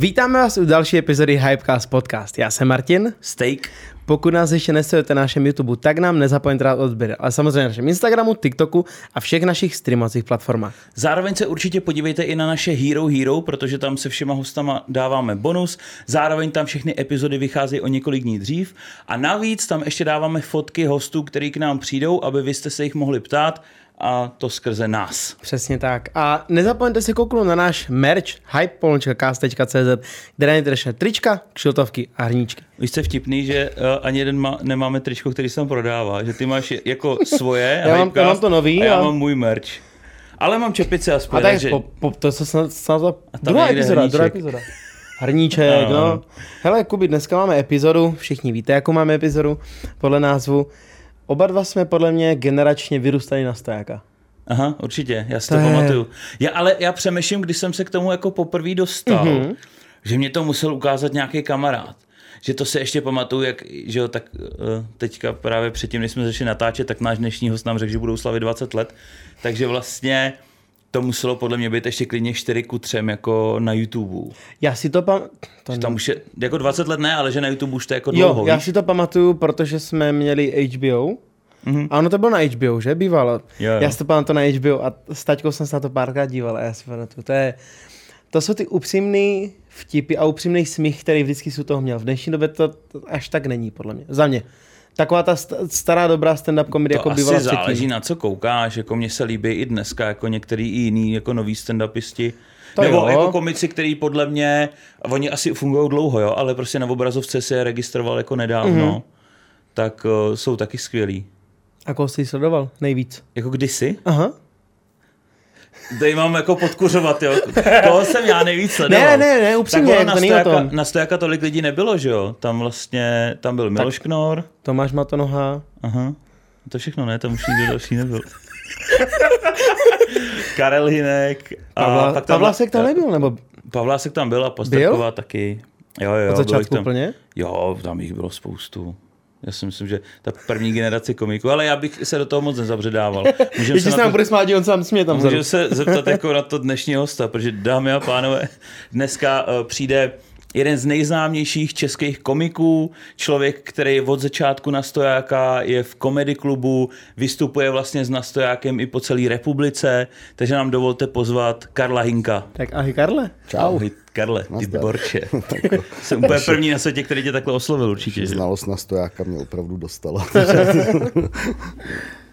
Vítáme vás u další epizody Hypecast Podcast. Já jsem Martin. Steak. Pokud nás ještě nesledujete na našem YouTube, tak nám nezapomeňte dát odběr, ale samozřejmě na našem Instagramu, TikToku a všech našich streamovacích platformách. Zároveň se určitě podívejte i na naše Hero Hero, protože tam se všema hostama dáváme bonus. Zároveň tam všechny epizody vycházejí o několik dní dřív. A navíc tam ještě dáváme fotky hostů, který k nám přijdou, aby vy jste se jich mohli ptát a to skrze nás. Přesně tak. A nezapomeňte si kouknout na náš merch hypepolončka.cz, kde najdete naše trička, kšiltovky a hrníčky. Vy jste vtipný, že uh, ani jeden ma, nemáme tričko, který se tam prodává. Že ty máš jako svoje, já, mám, já mám to nový. A já a... mám můj merch. Ale mám čepice aspoň. A tak že... po, po, to se snad, snad za... druhá epizoda, hrníček. druhá epizoda. Hrníček, no. no. Hele, Kubi, dneska máme epizodu, všichni víte, jakou máme epizodu, podle názvu. Oba dva jsme podle mě generačně vyrůstali na stojáka. Aha, určitě, já si to, to je... pamatuju. Já, ale já přemýšlím, když jsem se k tomu jako poprvé dostal, mm-hmm. že mě to musel ukázat nějaký kamarád. Že to se ještě pamatuju, jak, že jo, tak uh, teďka právě předtím, než jsme začali natáčet, tak náš dnešní host nám řekl, že budou slavit 20 let. Takže vlastně to muselo podle mě být ještě klidně 4 ku 3 jako na YouTube. Já si to pamatuju. Tam už je, jako 20 let ne, ale že na YouTube už to je jako dlouho. Jo, já si to pamatuju, protože jsme měli HBO. Mm-hmm. A ono to bylo na HBO, že? Bývalo. Jo, jo. Já si to pamatuju na HBO a s taťkou jsem se na to párkrát díval a já si pamatuju. To, je, to jsou ty upřímný vtipy a upřímný smích, který vždycky jsou toho měl. V dnešní době to, to až tak není, podle mě. Za mě. Taková ta stará dobrá stand-up komedie, jako bývala asi záleží na co koukáš, jako mně se líbí i dneska, jako některý i jiný, jako noví stand-upisti. To Nebo jo. jako komici, který podle mě, oni asi fungují dlouho, jo, ale prostě na obrazovce se je registroval jako nedávno, mm-hmm. tak uh, jsou taky skvělí. A koho jsi sledoval nejvíc? Jako kdysi? Aha. Tady mám jako podkuřovat, jo. Koho jsem já nejvíc sledoval. Ne, ne, ne, upřímně, jak na, stojaka, na stojaka tolik lidí nebylo, že jo. Tam vlastně, tam byl Miloš tak, Knor. Tomáš Matonoha. Aha. To všechno ne, tam už nikdo další nebyl. Karel Hinek. A Pavla, pak tam, Pavlásek tam nebyl, nebo? Pavlásek tam byl a Posterková taky. Jo, jo, Od začátku tam, úplně? Jo, tam jich bylo spoustu. Já si myslím, že ta první generace komiků, ale já bych se do toho moc nezabředával. Můžeme se, nám bude smát, on sám smě tam Můžu se zeptat jako na to dnešní hosta, protože dámy a pánové, dneska uh, přijde jeden z nejznámějších českých komiků, člověk, který od začátku na stojáka je v komedy klubu, vystupuje vlastně s nastojákem i po celé republice, takže nám dovolte pozvat Karla Hinka. Tak ahoj Karle. Čau. Ahoj Karle, ty borče. Jsem úplně první na světě, který tě takhle oslovil určitě. Znalost na stojáka mě opravdu dostala.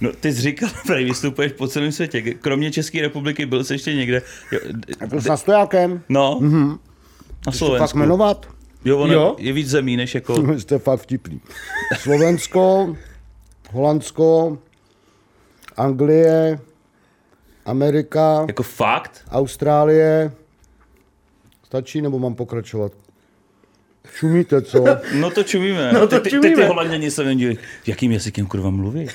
No, ty jsi říkal, že vystupuješ po celém světě. Kromě České republiky byl jsi ještě někde. Jo, byl s nastojákem. No. Mm-hmm. Na Slovensku. fakt jmenovat? Jo, on jo? je víc zemí, než jako... Jste fakt vtipný. Slovensko, Holandsko, Anglie, Amerika. Jako fakt? Austrálie. Stačí, nebo mám pokračovat? Čumíte, co? No to čumíme. No to ty, čumíme. Ty, ty holanděni se neděli, jakým jazykem kurva mluví?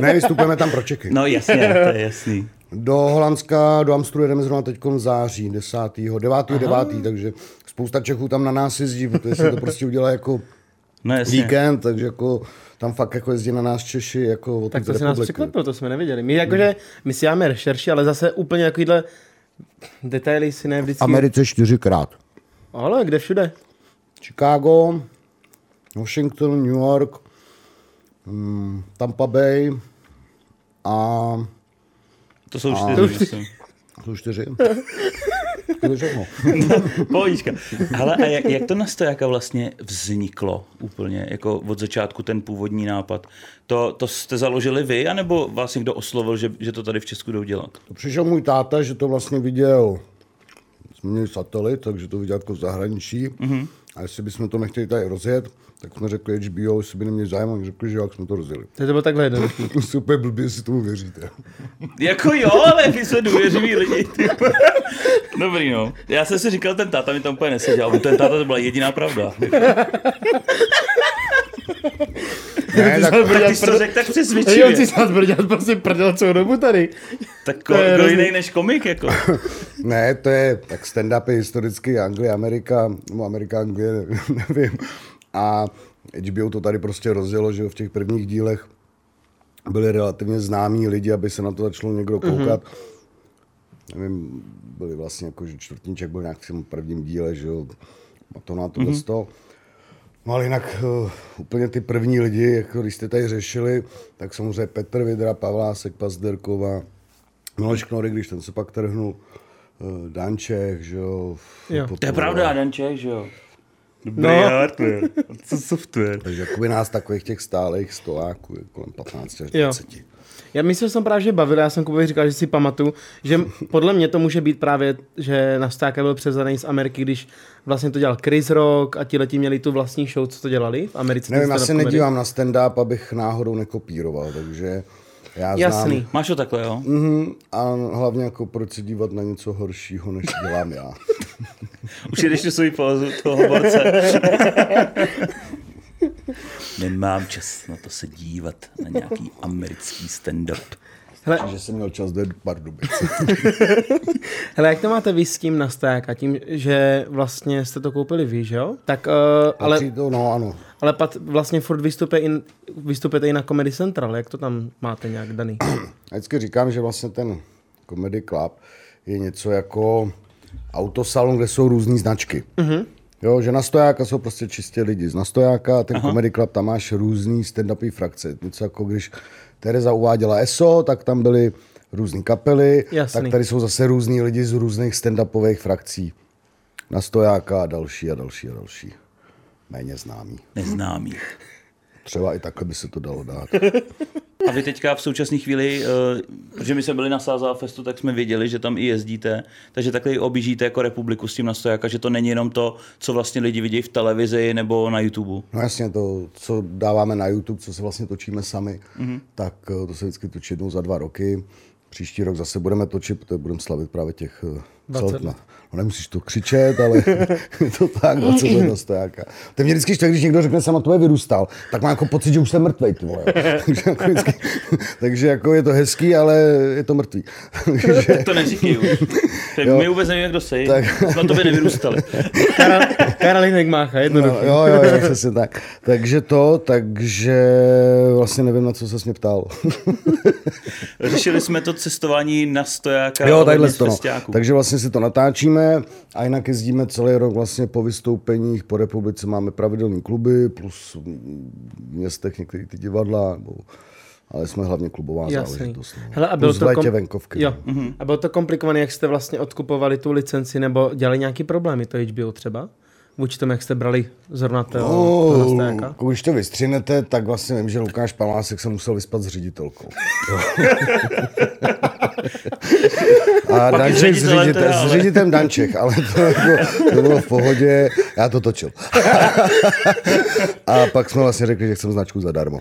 ne, vystupujeme tam pro Čeky. No jasně, to je jasný. Do Holandska, do Amstru jedeme zrovna teď v září, 10. 9. 9. takže spousta Čechů tam na nás jezdí, protože se to prostě udělá jako no, víkend, takže jako tam fakt jako jezdí na nás Češi jako od Tak to si nás překvapilo, to jsme nevěděli. My jakože, my si máme rešerši, ale zase úplně takovýhle detaily si ne vždycky... Americe čtyřikrát. Ale kde všude? Chicago, Washington, New York, um, Tampa Bay a to jsou čtyři. To, čtyři. to jsou čtyři. Pohodička. Ale a jak, jak to na stojaka vlastně vzniklo úplně, jako od začátku ten původní nápad? To, to jste založili vy, anebo vás někdo oslovil, že, že to tady v Česku jdou dělat? To přišel můj táta, že to vlastně viděl, jsme měli satelit, takže to viděl jako v zahraničí. Mm-hmm. A jestli bychom to nechtěli tady rozjet, tak jsme řekli HBO, jestli by neměli zájem, oni řekli, že jak jsme to rozjeli. To bylo takhle jednoduché. Super blbě, si tomu věříte. jako jo, ale vy jsme důvěřiví lidi. Dobrý no. Já jsem si říkal, ten táta mi tam úplně neseděl, ten táta to byla jediná pravda. Ne, tak, tak ty jsi to řekl tak přesvědčivě. Jo, ty prostě prdel celou dobu tady. Tak ko, kdo jiný než komik, jako? ne, to je, tak stand-up je historicky Anglie, Amerika, no Amerika, Anglie, nevím. A HBO to tady prostě rozdělo, že v těch prvních dílech byli relativně známí lidi, aby se na to začalo někdo koukat. Mm-hmm. nevím, byli vlastně jako, že čtvrtníček byl nějak v tom prvním díle, že jo, a to na to mm-hmm. to. No ale jinak uh, úplně ty první lidi, jako když jste tady řešili, tak samozřejmě Petr Vidra, Pavlásek, Pazderkova, Miloš Knory, když ten se pak trhnul, uh, Danček, že jo. jo. To je pravda, Danček, že jo. Dobrý no. hardware, co software. Takže jakoby nás takových těch stálých stoláků je kolem 15 až 20. Jo. Já myslím, že jsem právě bavil, já jsem Kubovi říkal, že si pamatuju, že podle mě to může být právě, že Nastáka byl převzaný z Ameriky, když vlastně to dělal Chris Rock a ti leti měli tu vlastní show, co to dělali v Americe. Nevím, já se nedívám na stand-up, abych náhodou nekopíroval, takže já Jasný. Znám. Máš to takhle, jo? Mm-hmm, a hlavně jako proč se dívat na něco horšího, než dělám já. Už jdeš tu svůj pauzu toho borce. Nemám čas na to se dívat na nějaký americký stand-up. Hele. Že jsem měl čas do Pardubic. Hele, jak to máte vy s tím na a tím, že vlastně jste to koupili vy, že jo? Tak, uh, ale, to, no, ano. Ale pat vlastně furt vystupujete i, vystupujete i na Comedy Central, jak to tam máte nějak daný? Já vždycky říkám, že vlastně ten Comedy Club je něco jako autosalon, kde jsou různé značky. Uh-huh. Jo, že na stojáka jsou prostě čistě lidi z nastojáka, ten Aha. Comedy Club, tam máš různý stand frakce. Něco jako když Tereza uváděla ESO, tak tam byly různé kapely, Jasný. tak tady jsou zase různí lidi z různých stand-upových frakcí. Na stojáka a další a další a další. Méně známý. Neznámý. Třeba i takhle by se to dalo dát. A vy teďka v současné chvíli, uh, protože my jsme byli na Sáza Festu, tak jsme věděli, že tam i jezdíte, takže takhle i objíždíte jako republiku s tím nastojaka, že to není jenom to, co vlastně lidi vidí v televizi nebo na YouTube. No jasně, to, co dáváme na YouTube, co se vlastně točíme sami, mm-hmm. tak uh, to se vždycky točí jednou za dva roky. Příští rok zase budeme točit, protože budeme slavit právě těch 20 let. No nemusíš to křičet, ale je to tak, 20 let na stojáka. To mě vždycky štve, když někdo řekne, jsem na tvoje vyrůstal, tak mám jako pocit, že už jsem mrtvej, ty vole. takže, jako vždycky, takže jako je to hezký, ale je to mrtvý. takže... to neříkej už. My vůbec nevíme, kdo jsi. Tak... Na tobě nevyrůstali. Karolínek mácha, jednoduché. No, jo, jo, jo, přesně tak. Takže to, takže vlastně nevím, na co se mě ptal. Řešili jsme to cestování na stojáka. Jo, takhle to. No. Takže vlastně si to natáčíme a jinak jezdíme celý rok vlastně po vystoupeních po republice. Máme pravidelné kluby plus v městech některé ty divadla. Nebo ale jsme hlavně klubová Jasný. záležitost. No. Hele, a bylo to kom... venkovky. Jo. Mm-hmm. A bylo to komplikované, jak jste vlastně odkupovali tu licenci, nebo dělali nějaký problémy to HBO třeba? Vůči tomu, jak jste brali zrovna toho, no, toho Když to vystřinete, tak vlastně vím, že Lukáš Palásek se musel vyspat s ředitelkou. A Danček s, ředitel, ale... s ředitem Danček, ale to, jako, to bylo v pohodě, já to točil. a pak jsme vlastně řekli, že chceme značku zadarmo.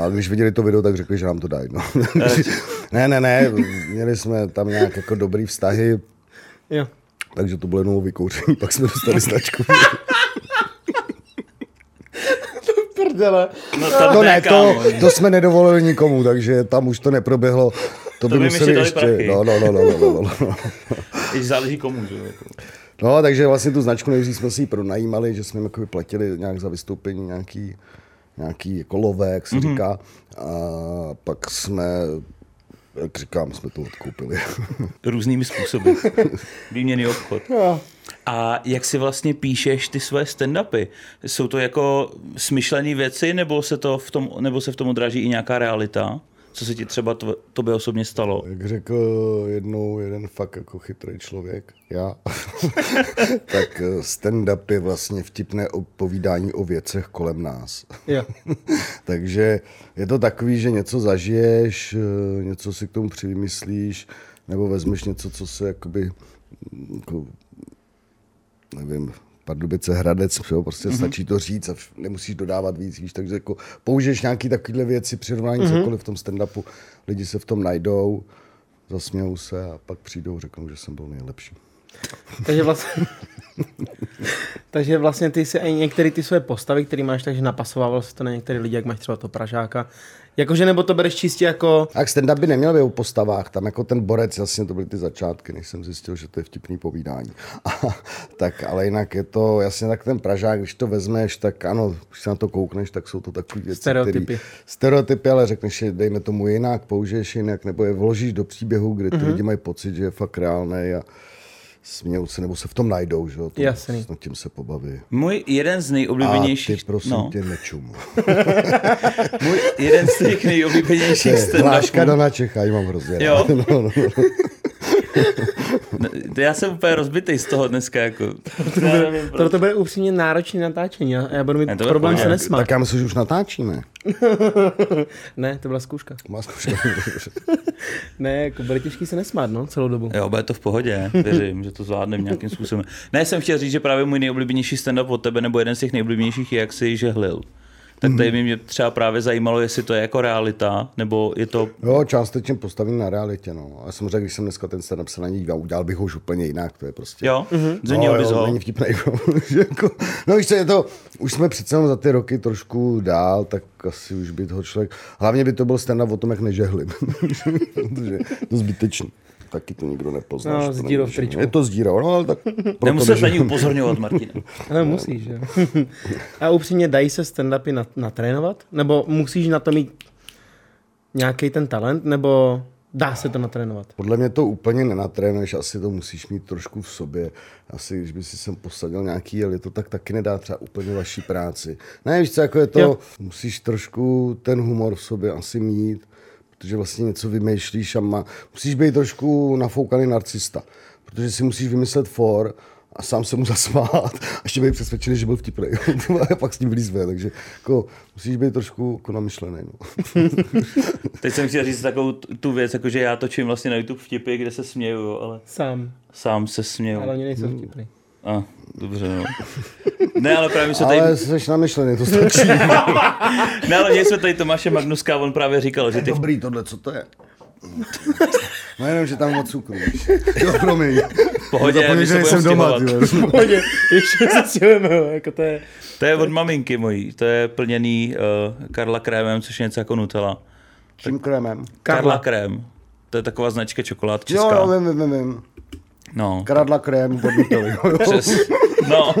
A když viděli to video, tak řekli, že nám to dají. No. ne, ne, ne, měli jsme tam nějak jako dobrý vztahy. Jo. Takže to bylo jenom vykouření, pak jsme dostali značku. prdele. No, tam to ne, to, to jsme nedovolili nikomu, takže tam už to neproběhlo. To, to by, by museli ještě. No, no, no, no, no, no, no. Když záleží komu, že jako. No, takže vlastně tu značku nejdřív jsme si ji pronajímali, že jsme jim jako platili nějak za vystoupení nějaký, nějaký jako lové, jak se mm-hmm. říká. A pak jsme jak říkám, jsme to odkoupili. Různými způsoby. Výměný obchod. A jak si vlastně píšeš ty své stand-upy? Jsou to jako smyšlené věci, nebo se, to v tom, nebo se v tom odráží i nějaká realita? Co se ti třeba to, tobě osobně stalo? Jak řekl jednou jeden fakt jako chytrý člověk, já, tak eh, stand-up je vlastně vtipné povídání o věcech kolem nás. Jo. Takže je to takový, že něco zažiješ, eh, něco si k tomu přivymyslíš, nebo vezmeš něco, co se jakoby, jako, nevím, Pardubice, Hradec, jo, prostě mm-hmm. stačí to říct a nemusíš dodávat víc, víš, takže jako použiješ nějaké takovéhle věci, přirovnání mm-hmm. cokoliv v tom stand-upu, lidi se v tom najdou, zasmějou se a pak přijdou, řeknou, že jsem byl nejlepší. Takže vlastně, Takže vlastně ty si i některé ty své postavy, které máš, takže napasovával se to na některé lidi, jak máš třeba to Pražáka. Jakože nebo to bereš čistě jako... Tak stand-up by neměl být o postavách, tam jako ten borec, jasně to byly ty začátky, než jsem zjistil, že to je vtipný povídání. tak ale jinak je to, jasně tak ten Pražák, když to vezmeš, tak ano, když se na to koukneš, tak jsou to takové věci, Stereotypy. Který, stereotypy, ale řekneš je, dejme tomu jinak, použiješ jinak, nebo je vložíš do příběhu, kde ty mm-hmm. lidi mají pocit, že je fakt reálný a smějou se, nebo se v tom najdou, že jo? Jasný. Nad tím se pobaví. Můj jeden z nejoblíbenějších... A ty prosím no. tě nečum. Můj jeden z těch nejoblíbenějších stand Hláška Dana Čecha, mám hrozně Jo. No, no, no. Já jsem úplně rozbitý z toho dneska. Jako. To, bude, to, to bude upřímně náročný natáčení. Já budu mít ne, problém se nesmát. Tak já myslím, že už natáčíme. ne, to byla zkouška. Má zkouška. ne, jako bude těžký se nesmát, no, celou dobu. Jo, bude to v pohodě, věřím, že to zvládneme nějakým způsobem. Ne, jsem chtěl říct, že právě můj nejoblíbenější stand-up od tebe, nebo jeden z těch nejoblíbenějších je, jak si žehlil tak tady by mě třeba právě zajímalo, jestli to je jako realita, nebo je to... Jo, částečně postavím na realitě, no. A jsem řekl, když jsem dneska ten stand se na ní díval, udělal bych ho už úplně jinak, to je prostě... Jo, mm-hmm. no, bys ho. Není vtipný, jako, no víš co, je to, už jsme přece za ty roky trošku dál, tak asi už by toho člověk, hlavně by to byl stand o tom, jak nežehlim, protože to zbytečný taky to nikdo nepozná. No, s dírou v tričku. Je to s dírou, no ale tak... Nemusíš na ní upozorňovat, Martina. ale musíš, jo. A upřímně, dají se stand-upy natrénovat? Nebo musíš na to mít nějaký ten talent? Nebo Dá se to natrénovat? Podle mě to úplně nenatrénuješ, asi to musíš mít trošku v sobě. Asi když by si sem posadil nějaký ale to tak taky nedá třeba úplně vaší práci. Ne, víš co, jako je to, jo. musíš trošku ten humor v sobě asi mít protože vlastně něco vymýšlíš a má, musíš být trošku nafoukaný narcista, protože si musíš vymyslet for a sám se mu zasmát a ještě být přesvědčený, že byl vtipný. a pak s ním vlízve, takže jako, musíš být trošku jako namyšlený. No. Teď jsem chtěl říct takovou tu věc, jako že já točím vlastně na YouTube vtipy, kde se směju, ale... Sám. Sám se směju. Ale oni nejsou vtipný. A, dobře, no. Ne, ale právě se tady... Ale jsi namyšlený, to stačí. ne, ale mě jsme tady Tomáše Magnuska, on právě říkal, že ty... Dobrý tohle, co to je? No jenom, že tam moc cukru. Jo, promiň. Pohodě, my se budeme doma, Pohodě, ještě se stěhujeme, jako to je... To je od maminky mojí, to je plněný uh, Karla krémem, což je něco jako Nutella. Čím krémem? Karla krém. To je taková značka čokolád česká. Jo, vím, vím, vím. No. Kradla krém pod Přes, no,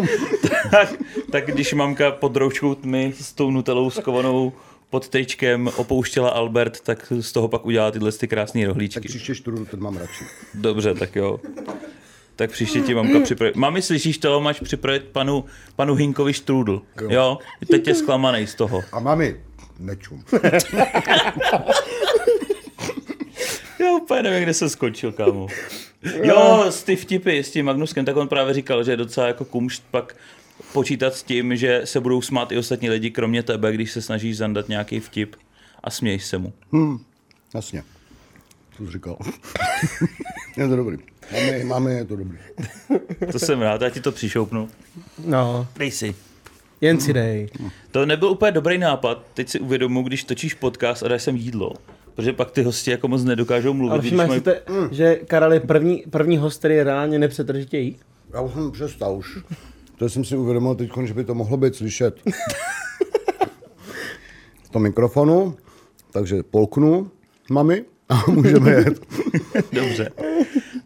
tak, tak když mamka pod rouškou tmy s tou nutelou skovanou pod tričkem opouštěla Albert, tak z toho pak udělala tyhle ty krásné rohlíčky. Tak příště štrudl, ten mám radši. Dobře, tak jo. Tak příště ti mamka připraví. Mami, slyšíš toho, máš připravit panu, panu Hinkovi štrůdl. Jo. jo? Teď je zklamaný z toho. A mami, nečum. Já úplně nevím, kde jsem skončil, kámo. Jo, z ty vtipy s tím Magnuskem, tak on právě říkal, že je docela jako kumšt pak počítat s tím, že se budou smát i ostatní lidi, kromě tebe, když se snažíš zandat nějaký vtip a směješ se mu. Hmm, jasně. Co jsi říkal? je to dobrý. Máme, máme, je to dobrý. to jsem rád, já ti to přišoupnu. No. Dej si. Jen si dej. To nebyl úplně dobrý nápad. Teď si uvědomu, když točíš podcast a dáš sem jídlo. Protože pak ty hosti jako moc nedokážou mluvit. Ale všimáš mají... te, mm. že Karel je první, první host, který reálně nepřetržitě jí? Já už jsem přestal už. To jsem si uvědomil teď, že by to mohlo být slyšet. v tom mikrofonu, takže polknu mami a můžeme jet. Dobře.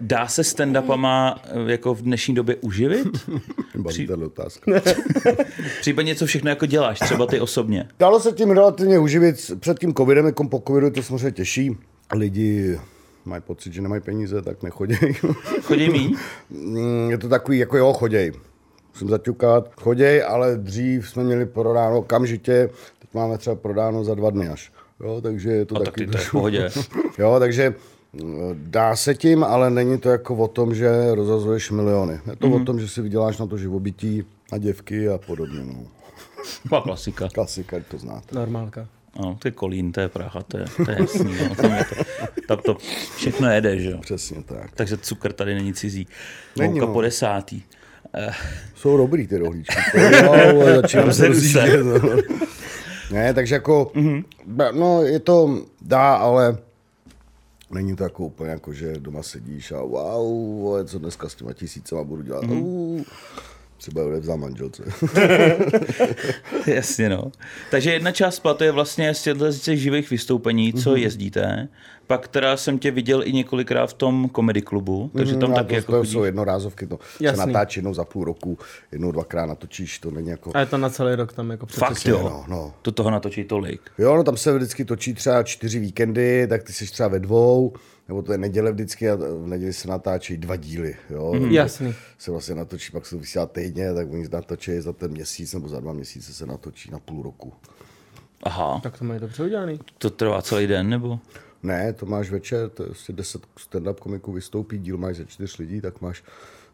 Dá se stand-upama eh, jako v dnešní době uživit? Při... otázka. Případně co všechno jako děláš, třeba ty osobně? Dalo se tím relativně uživit před tím covidem, jako po covidu to samozřejmě těší. Lidi mají pocit, že nemají peníze, tak nechodí. Chodí mý? Mm, je to takový, jako jo, choděj. Musím zaťukat. Choděj, ale dřív jsme měli prodáno okamžitě, teď máme třeba prodáno za dva dny až. Jo, takže je to A taky... Tak to je v pohodě. jo, takže Dá se tím, ale není to jako o tom, že rozhazuješ miliony. Je to mm-hmm. o tom, že si vyděláš na to živobytí, na děvky a podobně. No. Taková klasika. Klasika, to znáte. Normálka. No, to je Kolín, to je Praha, to je, to je jasný. No. Tam, je to, tam to všechno jede, že jo? Přesně tak. Takže cukr tady není cizí. Není, no. po desátý. Jsou dobrý ty rohlíčky. začínám se rozjíždět. No. Ne, takže jako, mm-hmm. no je to, dá, ale Není to jako úplně jako, že doma sedíš a wow, vole, co dneska s těma tisícema budu dělat. Mm-hmm. Uh, třeba odevzdám manželce. Jasně, no. Takže jedna část platu je vlastně z těch živých vystoupení, co mm-hmm. jezdíte. Pak teda jsem tě viděl i několikrát v tom komedy klubu, takže mhm, tam mm, taky to, jako to jsou jednorázovky, to Jasný. se natáčí jednou za půl roku, jednou, dvakrát natočíš, to není jako... A je to na celý rok tam jako Fakt jo, no, no. to toho natočí tolik. Jo, no tam se vždycky točí třeba čtyři víkendy, tak ty jsi třeba ve dvou, nebo to je neděle vždycky a v neděli se natáčí dva díly. Jo? Mm, jasný. Se vlastně natočí, pak se to vysílá týdně, tak oni natočí za ten měsíc nebo za dva měsíce se natočí na půl roku. Aha. Tak to mají dobře udělaný. To trvá celý den, nebo? Ne, to máš večer, to je vlastně 10 stand-up komiků vystoupí, díl máš ze čtyř lidí, tak máš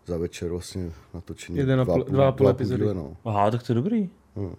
za večer vlastně natočení Jeden dva, půl, dva, půl epizody. No. Aha, tak to je dobrý. Hmm.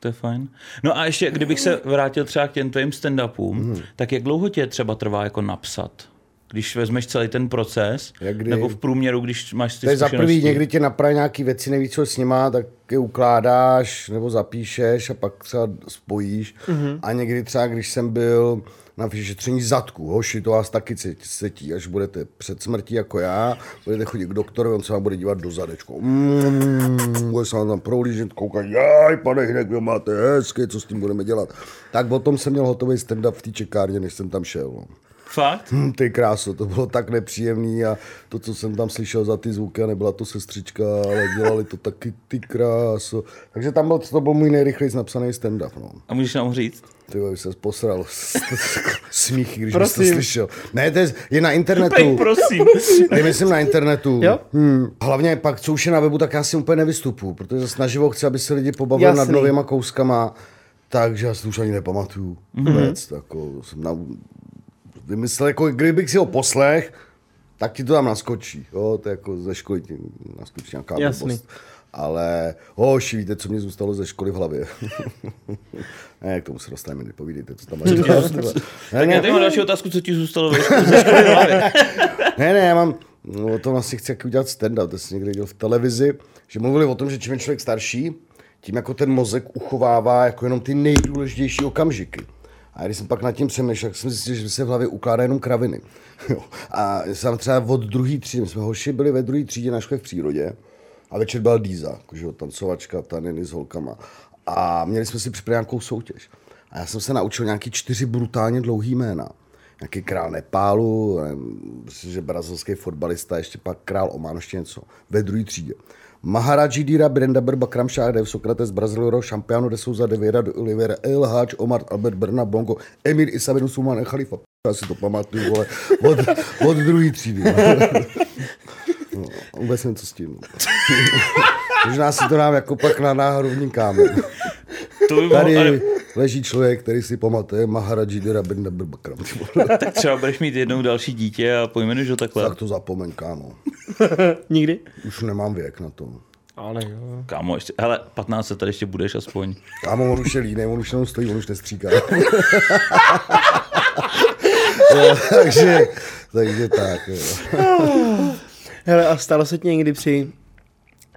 To je fajn. No a ještě, kdybych se vrátil třeba k těm tvým stand-upům, hmm. tak jak dlouho tě třeba trvá jako napsat? když vezmeš celý ten proces, kdy... nebo v průměru, když máš ty To je za prvý, někdy tě napraví nějaký věci, nevíš, co s nima, tak je ukládáš nebo zapíšeš a pak třeba spojíš. Mm-hmm. A někdy třeba, když jsem byl na vyšetření zadku. Hoši, to vás taky cítí, až budete před smrtí jako já, budete chodit k doktorovi, on se vám bude dívat do zadečku. Mm, bude se vám tam prohlížet, koukat, jaj, pane Hinek, vy máte hezky, co s tím budeme dělat. Tak o tom jsem měl hotový stand-up v té čekárně, než jsem tam šel. No. Fakt? Hm, ty kráso, to bylo tak nepříjemný a to, co jsem tam slyšel za ty zvuky, a nebyla to sestřička, ale dělali to taky ty kráso. Takže tam byl, to byl můj nejrychlejší napsaný stand-up. No. A můžeš nám říct? Ty bych se posral smíchy, když prosím. to slyšel. Ne, to je, je na internetu. Pej, prosím. Je myslím na internetu. Jo? Hmm. Hlavně pak, co už je na webu, tak já si úplně nevystupu, protože zase naživo chci, aby se lidi pobavili nad novýma kouskama. Takže já si to už ani nepamatuju. Mm-hmm. Vůbec, jako, jsem na, vymyslel, jako kdybych si ho poslech, tak ti to tam naskočí. Jo? To je jako ze školy ti naskočí nějaká Jasný. Ale hoši, víte, co mě zůstalo ze školy v hlavě? ne, k tomu se dostaneme, nepovídejte, co tam máš. tak já tady mám další otázku, co ti zůstalo ze školy v hlavě. ne, ne, já mám, no, o tom asi chci udělat stand-up, to jsem někdy dělal v televizi, že mluvili o tom, že čím je člověk starší, tím jako ten mozek uchovává jako jenom ty nejdůležitější okamžiky. A když jsem pak nad tím přemýšlel, jsem zjistil, že se v hlavě ukládá jenom kraviny. Jo. A jsem třeba od druhé třídy, my jsme hoši byli ve druhé třídě na škole v přírodě a večer byl Díza, jakože tancovačka, taniny s holkama. A měli jsme si připravit nějakou soutěž. A já jsem se naučil nějaký čtyři brutálně dlouhý jména. Nějaký král Nepálu, myslím, že brazilský fotbalista, ještě pak král Oman, ještě něco. Ve druhé třídě. Maharaji Dira, Brendaber, Bakram Šádev, Sokrates, Brazilero, Šampiano de Souza, de Vera, de Oliveira, El Háč, Omar, Albert, Berna, Bongo, Emir Isabinu, Suman, Khalifa. Já si to pamatuju, vole, od, od druhý třídy. No, vůbec nevím, co s tím. Možná si to dám jako pak na náhodovní kámen. To by Tady ale... leží člověk, který si pamatuje Maharaji Dira, Brendaber, Bakram. tak třeba budeš mít jednou další dítě a pojmenuješ ho takhle. Tak to zapomeň, kámo. Nikdy? Už nemám věk na to. Ale jo. Kámo, ještě, hele, 15 tady ještě budeš aspoň. Kámo, on už je líný, on už jenom stojí, on už nestříká. takže, takže tak. Jo. Hele, a stalo se ti někdy při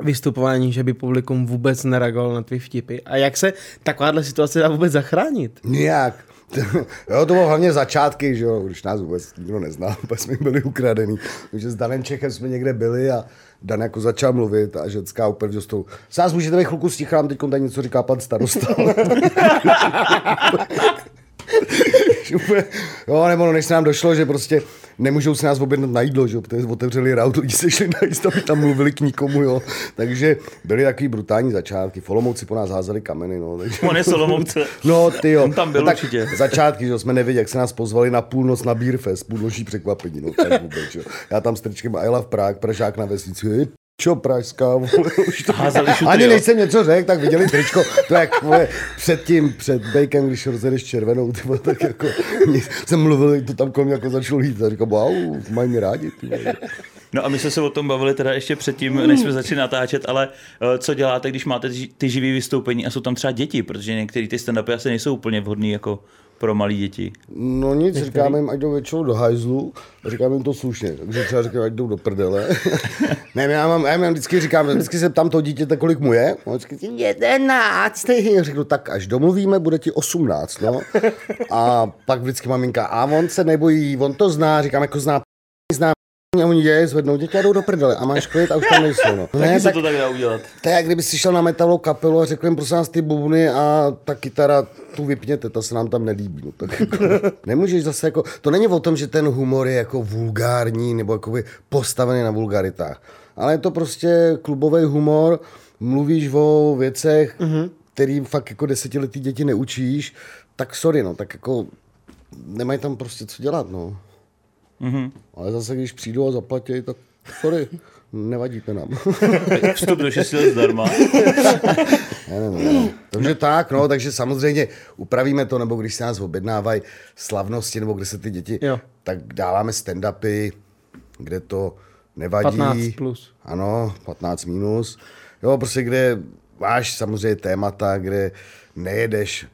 vystupování, že by publikum vůbec nereagovalo na tvý vtipy? A jak se takováhle situace dá vůbec zachránit? Nijak. jo, to bylo hlavně začátky, že jo, když nás vůbec nikdo nezná, pak jsme byli ukradený. Takže s Danem Čechem jsme někde byli a Dan jako začal mluvit a ženská úplně dostou. Sás můžete být chvilku stichám, teď tady něco říká pan starosta. jo, nebo než se nám došlo, že prostě nemůžou si nás objednat na jídlo, že protože otevřeli raut, lidi se šli najíst, aby tam mluvili k nikomu, jo. Takže byly takový brutální začátky. Folomouci po nás házeli kameny, no. Takže... On je Solomouce. No, ty jo. On tam byl no, tak určitě. Začátky, že jsme nevěděli, jak se nás pozvali na půlnoc na Beerfest, půlnoční překvapení, no, tak vůbec, jo. Já tam s tričkem I love Prague, Pražák na vesnici, čo pražská, vole, už to... šutry, Ani než jsem něco řekl, tak viděli tričko, to jak vole, před tím, před bejkem, když rozjedeš červenou, ty vole, tak jako, jsem mluvil, to tam kolem jako začalo lít, a říkal, wow, mají mě rádi, ty vole. No a my jsme se o tom bavili teda ještě předtím, než jsme začali natáčet, ale uh, co děláte, když máte ty živý vystoupení a jsou tam třeba děti, protože některé ty stand-upy asi nejsou úplně vhodný jako pro malé děti? No nic, Některý? říkáme jim, ať jdou většinou do hajzlu, a říkáme jim to slušně, takže třeba říkáme, ať jdou do prdele. ne, já mám, já mám vždycky říkám, vždycky se tam to dítěte, kolik mu je, on vždycky jedenáct, já řeknu, tak až domluvíme, bude ti osmnáct, no. A pak vždycky maminka, a on se nebojí, on to zná, říkám, jako zná, zná A oni dělají, zvednou děti a jdou do prdele a máš klid a už tam nejsou. No. Ne, tak, se to tak dá udělat. To je jak kdyby si šel na metalovou kapelu a řekl jim prosím vás ty bubny a ta kytara tu vypněte, ta se nám tam nelíbí. No, tak jako, nemůžeš zase jako, to není o tom, že ten humor je jako vulgární nebo jako postavený na vulgaritách. Ale je to prostě klubový humor, mluvíš o věcech, mm-hmm. který fakt jako desetiletí děti neučíš, tak sorry, no, tak jako nemají tam prostě co dělat, no. Mm-hmm. Ale zase, když přijdu a zaplatí, tak sorry, nevadíte nám. Vstup do 6 let zdarma. ne, ne, ne. Takže tak, no, takže samozřejmě upravíme to, nebo když se nás objednávají slavnosti, nebo kde se ty děti, jo. tak dáváme stand-upy, kde to nevadí. 15 plus. Ano, 15 minus. Jo, prostě kde máš samozřejmě témata, kde nejedeš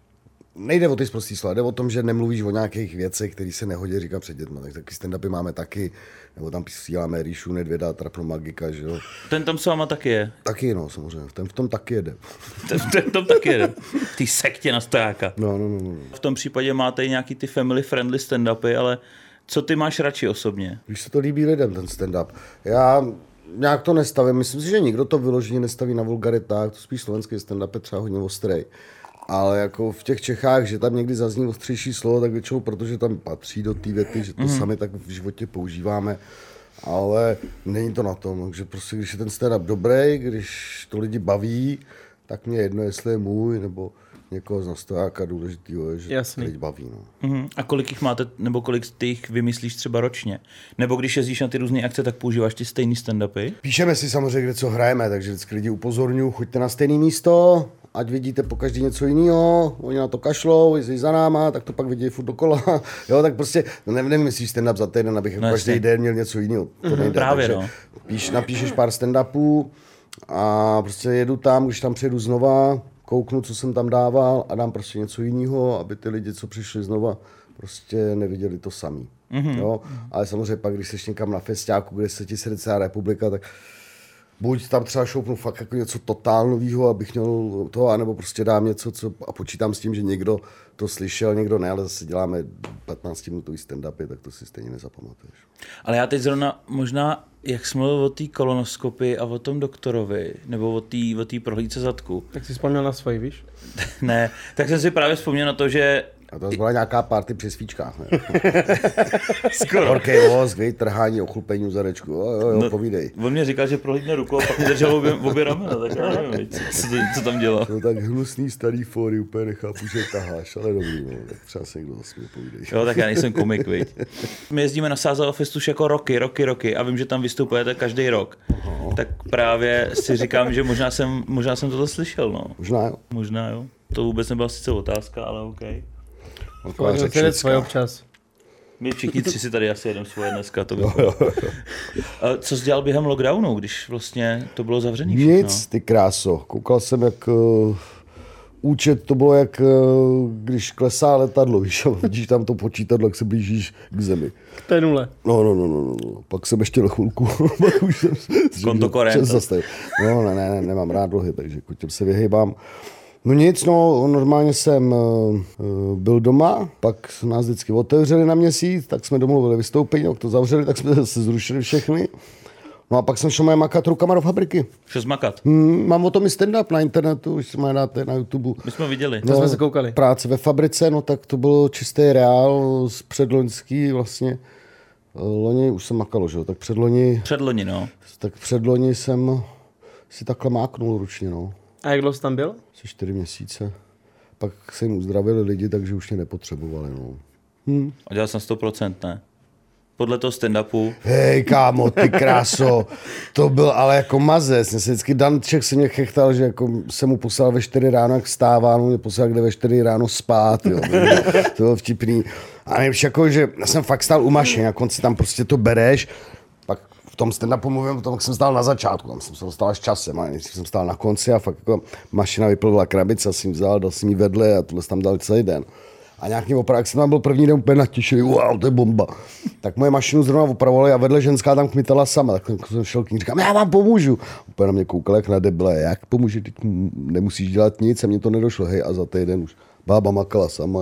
nejde o ty zprostý slova, jde o tom, že nemluvíš o nějakých věcech, které se nehodí říkat před dětmi. Tak taky stand-upy máme taky, nebo tam posíláme Ríšu, Nedvěda, Trapno Magika, že jo. Ten tam s váma taky je. Taky, no, samozřejmě. Ten v tom taky jede. Ten, ten v tom taky jede. Ty sektě na stojáka. No, no, no, no. V tom případě máte i nějaký ty family friendly stand-upy, ale co ty máš radši osobně? Když se to líbí lidem, ten stand-up. Já nějak to nestavím. Myslím si, že nikdo to vyloženě nestaví na vulgaritách, to spíš slovenský stand-up je třeba hodně ostrej. Ale jako v těch Čechách, že tam někdy zazní ostřejší slovo, tak většinou, protože tam patří do té věty, že to mm. sami tak v životě používáme. Ale není to na tom, že prostě když je ten stand-up dobrý, když to lidi baví, tak mě jedno, jestli je můj, nebo někoho z nastojáka důležitého je, že Jasný. teď baví. No. Uh-huh. A kolik jich máte, nebo kolik z těch vymyslíš třeba ročně? Nebo když jezdíš na ty různé akce, tak používáš ty stejný stand-upy? Píšeme si samozřejmě, kde co hrajeme, takže vždycky lidi upozorňuji, choďte na stejné místo, ať vidíte po každý něco jiného, oni na to kašlou, jezdí za náma, tak to pak vidí furt dokola. jo, tak prostě no ne, nemyslíš stand-up za týden, abych no, každý den měl něco jiného. To mm, nejde. Právě, no. Píš, napíšeš pár stand-upů a prostě jedu tam, když tam přijedu znova, kouknu, co jsem tam dával a dám prostě něco jiného, aby ty lidi, co přišli znova, prostě neviděli to samý. Mm-hmm. Jo? Ale samozřejmě pak, když jsi někam na festiáku, kde se ti srdce republika, tak buď tam třeba šoupnu fakt jako něco totálnového, abych měl to, anebo prostě dám něco, co, a počítám s tím, že někdo to slyšel, někdo ne, ale zase děláme 15 minutový stand-upy, tak to si stejně nezapamatuješ. Ale já teď zrovna možná, jak jsme mluvil o té kolonoskopii a o tom doktorovi, nebo o té o prohlídce zadku. Tak jsi vzpomněl na svoji, víš? ne, tak jsem si právě vzpomněl na to, že a to byla nějaká party při svíčkách, ne? Skoro. Horký vosk, vej, trhání, ochlupení zadečku. Jo, jo, jo, no, povídej. On mě říkal, že prohlídne rukou a pak držel obě, obě ramena, tak já nevím, co, co, tam dělá. No tak hnusný starý fóry, úplně nechápu, že taháš, ale dobrý, no, tak třeba se někdo zase povídej. Jo, tak já nejsem komik, viď. My jezdíme na Sáza Office už jako roky, roky, roky a vím, že tam vystupujete každý rok. Aha. Tak právě si říkám, že možná jsem, možná jsem to slyšel, no. Možná jo. Možná jo. To vůbec nebyla sice otázka, ale OK. Taková svoje občas. My všichni tři si tady asi jedeme svoje dneska. To bylo. Co jsi dělal během lockdownu, když vlastně to bylo zavřené? Nic, ty kráso. Koukal jsem, jak uh, účet to bylo, jak uh, když klesá letadlo, víš, vidíš tam to počítadlo, jak se blížíš k zemi. K té nule. No, no, no, no, no. Pak jsem ještě na chvilku. už jsem Konto No, ne, ne, ne, nemám rád dluhy, takže k těm se vyhýbám. No nic, no, normálně jsem uh, byl doma, pak nás vždycky otevřeli na měsíc, tak jsme domluvili vystoupení, jak to zavřeli, tak jsme se zrušili všechny. No a pak jsem šel mají makat rukama do fabriky. Šel makat? Hmm, mám o tom i stand-up na internetu, už si dáte na YouTube. My jsme viděli. No, to jsme se koukali. Práce ve fabrice, no tak to bylo čistý reál z předloňský vlastně. Eh, loni už jsem makalo, že jo, tak předloni... Předloni, no. Tak předloni jsem si takhle máknul ručně, no. A jak dlouho jsi tam byl? Asi čtyři měsíce. Pak se jim uzdravili lidi, takže už mě nepotřebovali. No. Hm. A dělal jsem 100%, ne? Podle toho stand-upu. Hej, kámo, ty kráso, to byl ale jako mazec. Mě se vždycky Danček se mě chechtal, že jako se mu poslal ve 4 ráno, jak stává, no mě poslal kde ve 4 ráno spát, jo. To bylo vtipný. A nejvíc jako, že já jsem fakt stál u mašiny, na konci tam prostě to bereš tom stand-upu mluvím o tom, jak jsem stál na začátku, tam jsem se dostal až časem, ale jsem stál na konci a fakt jako mašina vyplvala krabice, jsem vzal, dal jsem ji vedle a tohle tam dal celý den. A nějak mě opravdu, jak jsem tam byl první den úplně natěšený, wow, to je bomba. Tak moje mašinu zrovna opravovali a vedle ženská tam kmitala sama, tak jsem šel k ní, říkám, já vám pomůžu. Úplně na mě koukal jak na debile, jak pomůže, teď nemusíš dělat nic a mně to nedošlo, hej, a za týden už Bába makala sama.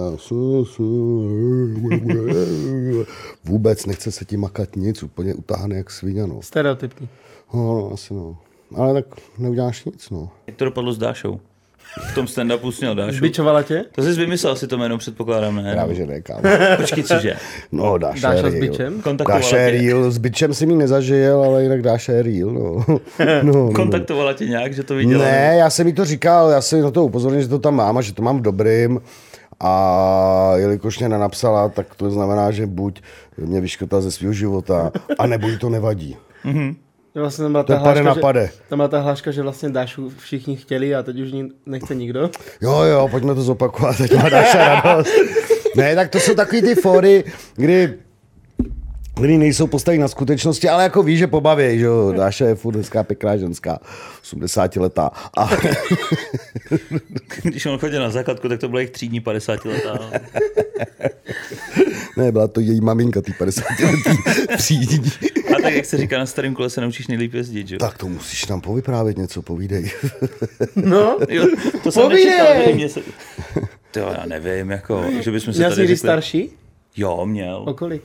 Vůbec nechce se ti makat nic, úplně utahaný jak svině, no. Stereotypní. No, no, asi no. Ale tak neuděláš nic, no. Jak to dopadlo s Dášou? V tom stand-upu jsi měl Dášu. Zbičovala tě? To jsi vymyslel si to jméno, předpokládám, ne? Právě, že ne, kámo. Počkej, cože? No, Dáša, Dáša je s bičem? Kontaktovala Dáša je tě, real, s bičem jsem ji nezažil, ale jinak Dáša je real, no. no, no, no. kontaktovala tě nějak, že to viděla? Ne, já jsem jí to říkal, já jsem jí na to upozornil, že to tam mám a že to mám v dobrým. A jelikož mě nenapsala, tak to znamená, že buď mě vyškrtla ze svého života, a nebo jí to nevadí. Že Vlastně tam byla To ta pade hláška, na že, tam byla ta hláška, že vlastně Dášu všichni chtěli a teď už ní nechce nikdo. Jo, jo, pojďme to zopakovat, teď má Dáša radost. Ne, tak to jsou takový ty fóry, kdy kdy nejsou postavení na skutečnosti, ale jako víš, že pobaví, že jo, Dáša je furt hezká, pěkná ženská, 80 letá. A, Když on chodil na základku, tak to bylo jich třídní 50 letá. ne, byla to její maminka, ty 50 letý třídní. A tak jak se říká, na starém kole se naučíš nejlíp jezdit, že? jo? Tak to musíš nám povyprávět něco, povídej. No, Jo, to jsem Povídej! nečekal, mě se... To já nevím, jako, že bychom se měl jsi tady řekli... starší? Jo, měl. O kolik?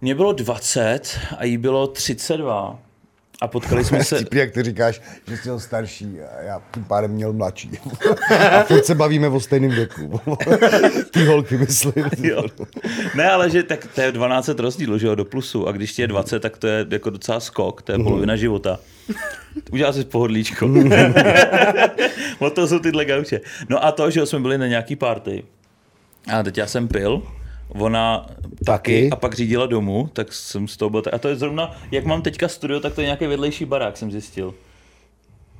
Mně bylo 20 a jí bylo 32. A potkali jsme se... Vtipný, jak ty říkáš, že jsi byl starší a já tím pádem měl mladší. A furt se bavíme o stejném věku. ty holky, myslím. Jo. Ne, ale že tak to je 12 rozdíl, že jo, do plusu. A když ti je 20, tak to je jako docela skok, to je polovina života. Udělal jsi pohodlíčko. o to jsou tyhle gauče. No a to, že jsme byli na nějaký party. A teď já jsem pil, ona taky, Taky? a pak řídila domů, tak jsem z toho byl. tak- A to je zrovna, jak mám teďka studio, tak to je nějaký vedlejší barák, jsem zjistil.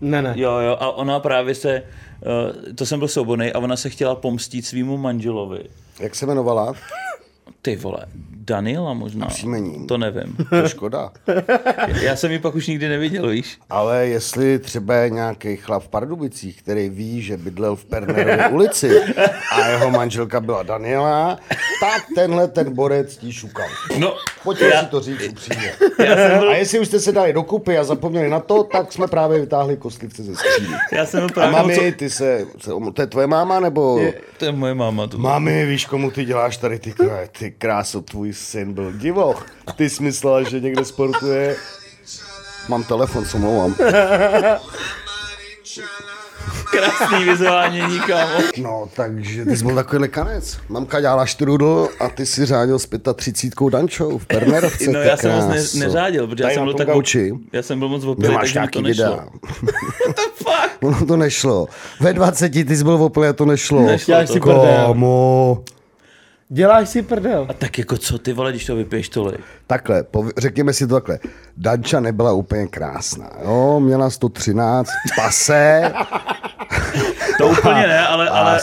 Ne, ne. Jo, jo, a ona právě se, eh, to jsem byl souborný, a ona se chtěla pomstít svýmu manželovi. Jak se jmenovala? Ty vole, Daniela možná. příjmení. To nevím. To je škoda. Já jsem ji pak už nikdy neviděl, víš? Ale jestli třeba je nějaký chlap v Pardubicích, který ví, že bydlel v Pernerově ulici a jeho manželka byla Daniela, tak tenhle ten borec tí šukal. No, Pojďme já, si to říct upřímně. byl, A jestli už jste se dali dokupy a zapomněli na to, tak jsme právě vytáhli kostlivce ze skříny. já jsem byl A právě... mami, ty se, se, to je tvoje máma, nebo... To je moje máma. To Mami, víš, komu ty děláš tady ty, ty kráso, tvůj syn byl divoch. Ty jsi myslela, že někde sportuje. Mám telefon, co mluvám. krásný vyzvánění, kámo. No, takže ty jsi byl takový kanec. Mamka dělala štrudl a ty si řádil s 35 dančou v Pernerovce. No já jsem moc ne, neřádil, protože já Tady jsem na byl tak... gauči. Já jsem byl moc opilý, Nemáš takže mi to nějaký nešlo. videa. Ono to nešlo. Ve 20 ty jsi byl opilý a to nešlo. Nešlo to. Komu? Děláš si prdel. A tak jako co ty vole, když to vypiješ tolik? Takhle, povi- řekněme si to takhle. Danča nebyla úplně krásná, jo, měla 113, pase, To úplně ne, ale, ale, ale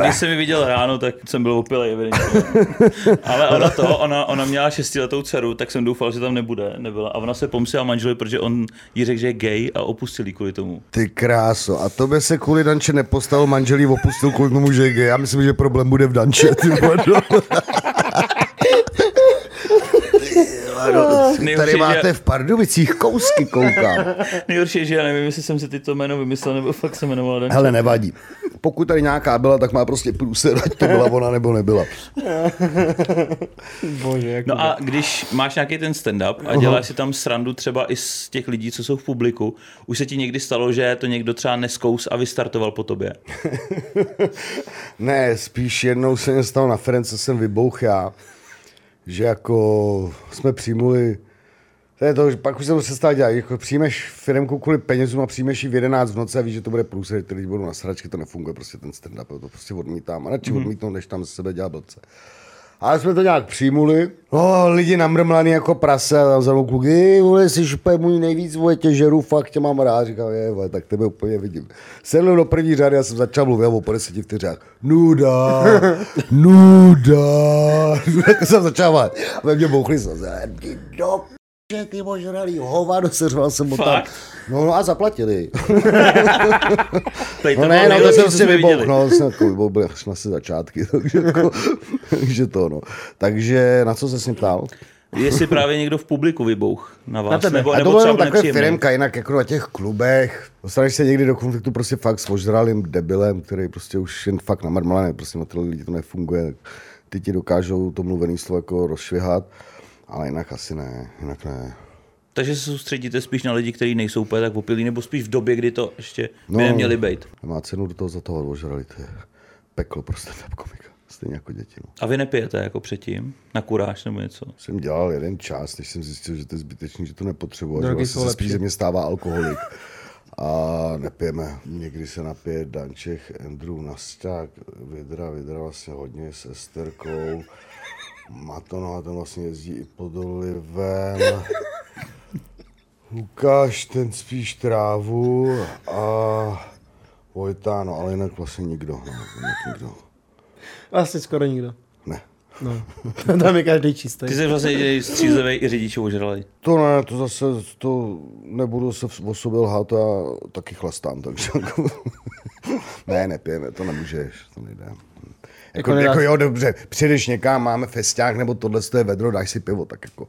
když jsem ji viděl ráno, tak jsem byl opilý, evidentně. ale ona to, ona, ona měla šestiletou dceru, tak jsem doufal, že tam nebude, nebyla. A ona se pomsila manželovi, protože on jí řekl, že je gay a opustil kvůli tomu. ty kráso. A to by se kvůli Danče nepostavil manželí, opustil kvůli tomu, že je gay. Já myslím, že problém bude v Danče. Ty vado. Tady Nejhorší, máte že- v Pardubicích kousky, koukám. Nejhorší je, že já nevím, jestli jsem si tyto jméno vymyslel, nebo fakt se jmenovala Danča. Hele, nevadí. Pokud tady nějaká byla, tak má prostě průser, ať to byla ona nebo nebyla. Bože, jak No a když máš nějaký ten stand-up a děláš si tam srandu třeba i z těch lidí, co jsou v publiku, už se ti někdy stalo, že to někdo třeba neskous a vystartoval po tobě. Ne, spíš jednou se mě stalo na Ference, jsem vybouch já, že jako jsme přijmuli, to je to, že pak už jsem to přestal dělat, jako přijmeš firmku kvůli penězům a přijmeš ji v 11 v noci a víš, že to bude průser, ty lidi budou na sračky, to nefunguje prostě ten stand-up, to prostě odmítám, a radši mm. odmítnout, než tam ze sebe dělat blbce. Ale jsme to nějak přijmuli. No, lidi namrmlaný jako prase a tam za mnou kluk, "Ej, vole, jsi úplně můj nejvíc, vole, tě žeru, fakt tě mám rád. Říkal, je, vole, tak tebe úplně vidím. Sedl do první řady a jsem začal mluvit o po deseti vteřinách. Nuda, nuda. tak jsem začal. A ve mně bouchli slzy. Ty do že ty ožralý hovado, seřval jsem mu tam. No, no a zaplatili. No ne, no to nejlepší, jsem si jsme vybouch, viděli. no, jsem jako až na si začátky, takže, jako, takže to, no. Takže na co se s ním ptal? jestli právě někdo v publiku vybouch na vás. Na tebe. Nebo, a to bylo jenom takové firmka, jinak jako na těch klubech. Dostaneš se někdy do konfliktu prostě fakt s ožralým debilem, který prostě už jen fakt namarmalaný, prostě na ty lidi to nefunguje. Ty ti dokážou to mluvený slovo jako rozšvihat, ale jinak asi ne, jinak ne. Takže se soustředíte spíš na lidi, kteří nejsou úplně tak opilí, nebo spíš v době, kdy to ještě no, by neměli být? Má cenu do toho za toho ožrali, to je peklo prostě komika. Stejně jako děti. No. A vy nepijete jako předtím? Na kuráž nebo něco? Jsem dělal jeden čas, než jsem zjistil, že to je zbytečný, že to nepotřebuji. Že vlastně se spíš ze mě stává alkoholik. A nepijeme. Někdy se napije Dančech, Andrew Nasták, Vidra, Vidra vlastně hodně s Esterkou. Matono a ten vlastně jezdí i pod olivem. Lukáš, ten spíš trávu a Vojta, no ale jinak vlastně nikdo. No, nikdo. Vlastně skoro nikdo. Ne. No, tam je každý čistý. Ty jsi vlastně jediný střízlivý i řidič ožralý. To ne, to zase, to nebudu se o sobě lhát, já taky chlastám, takže ne, nepijeme, to nemůžeš, to nejde. Jako, jako, jako jo, dobře, přijdeš někam, máme festiák, nebo tohle je vedro, dáš si pivo, tak jako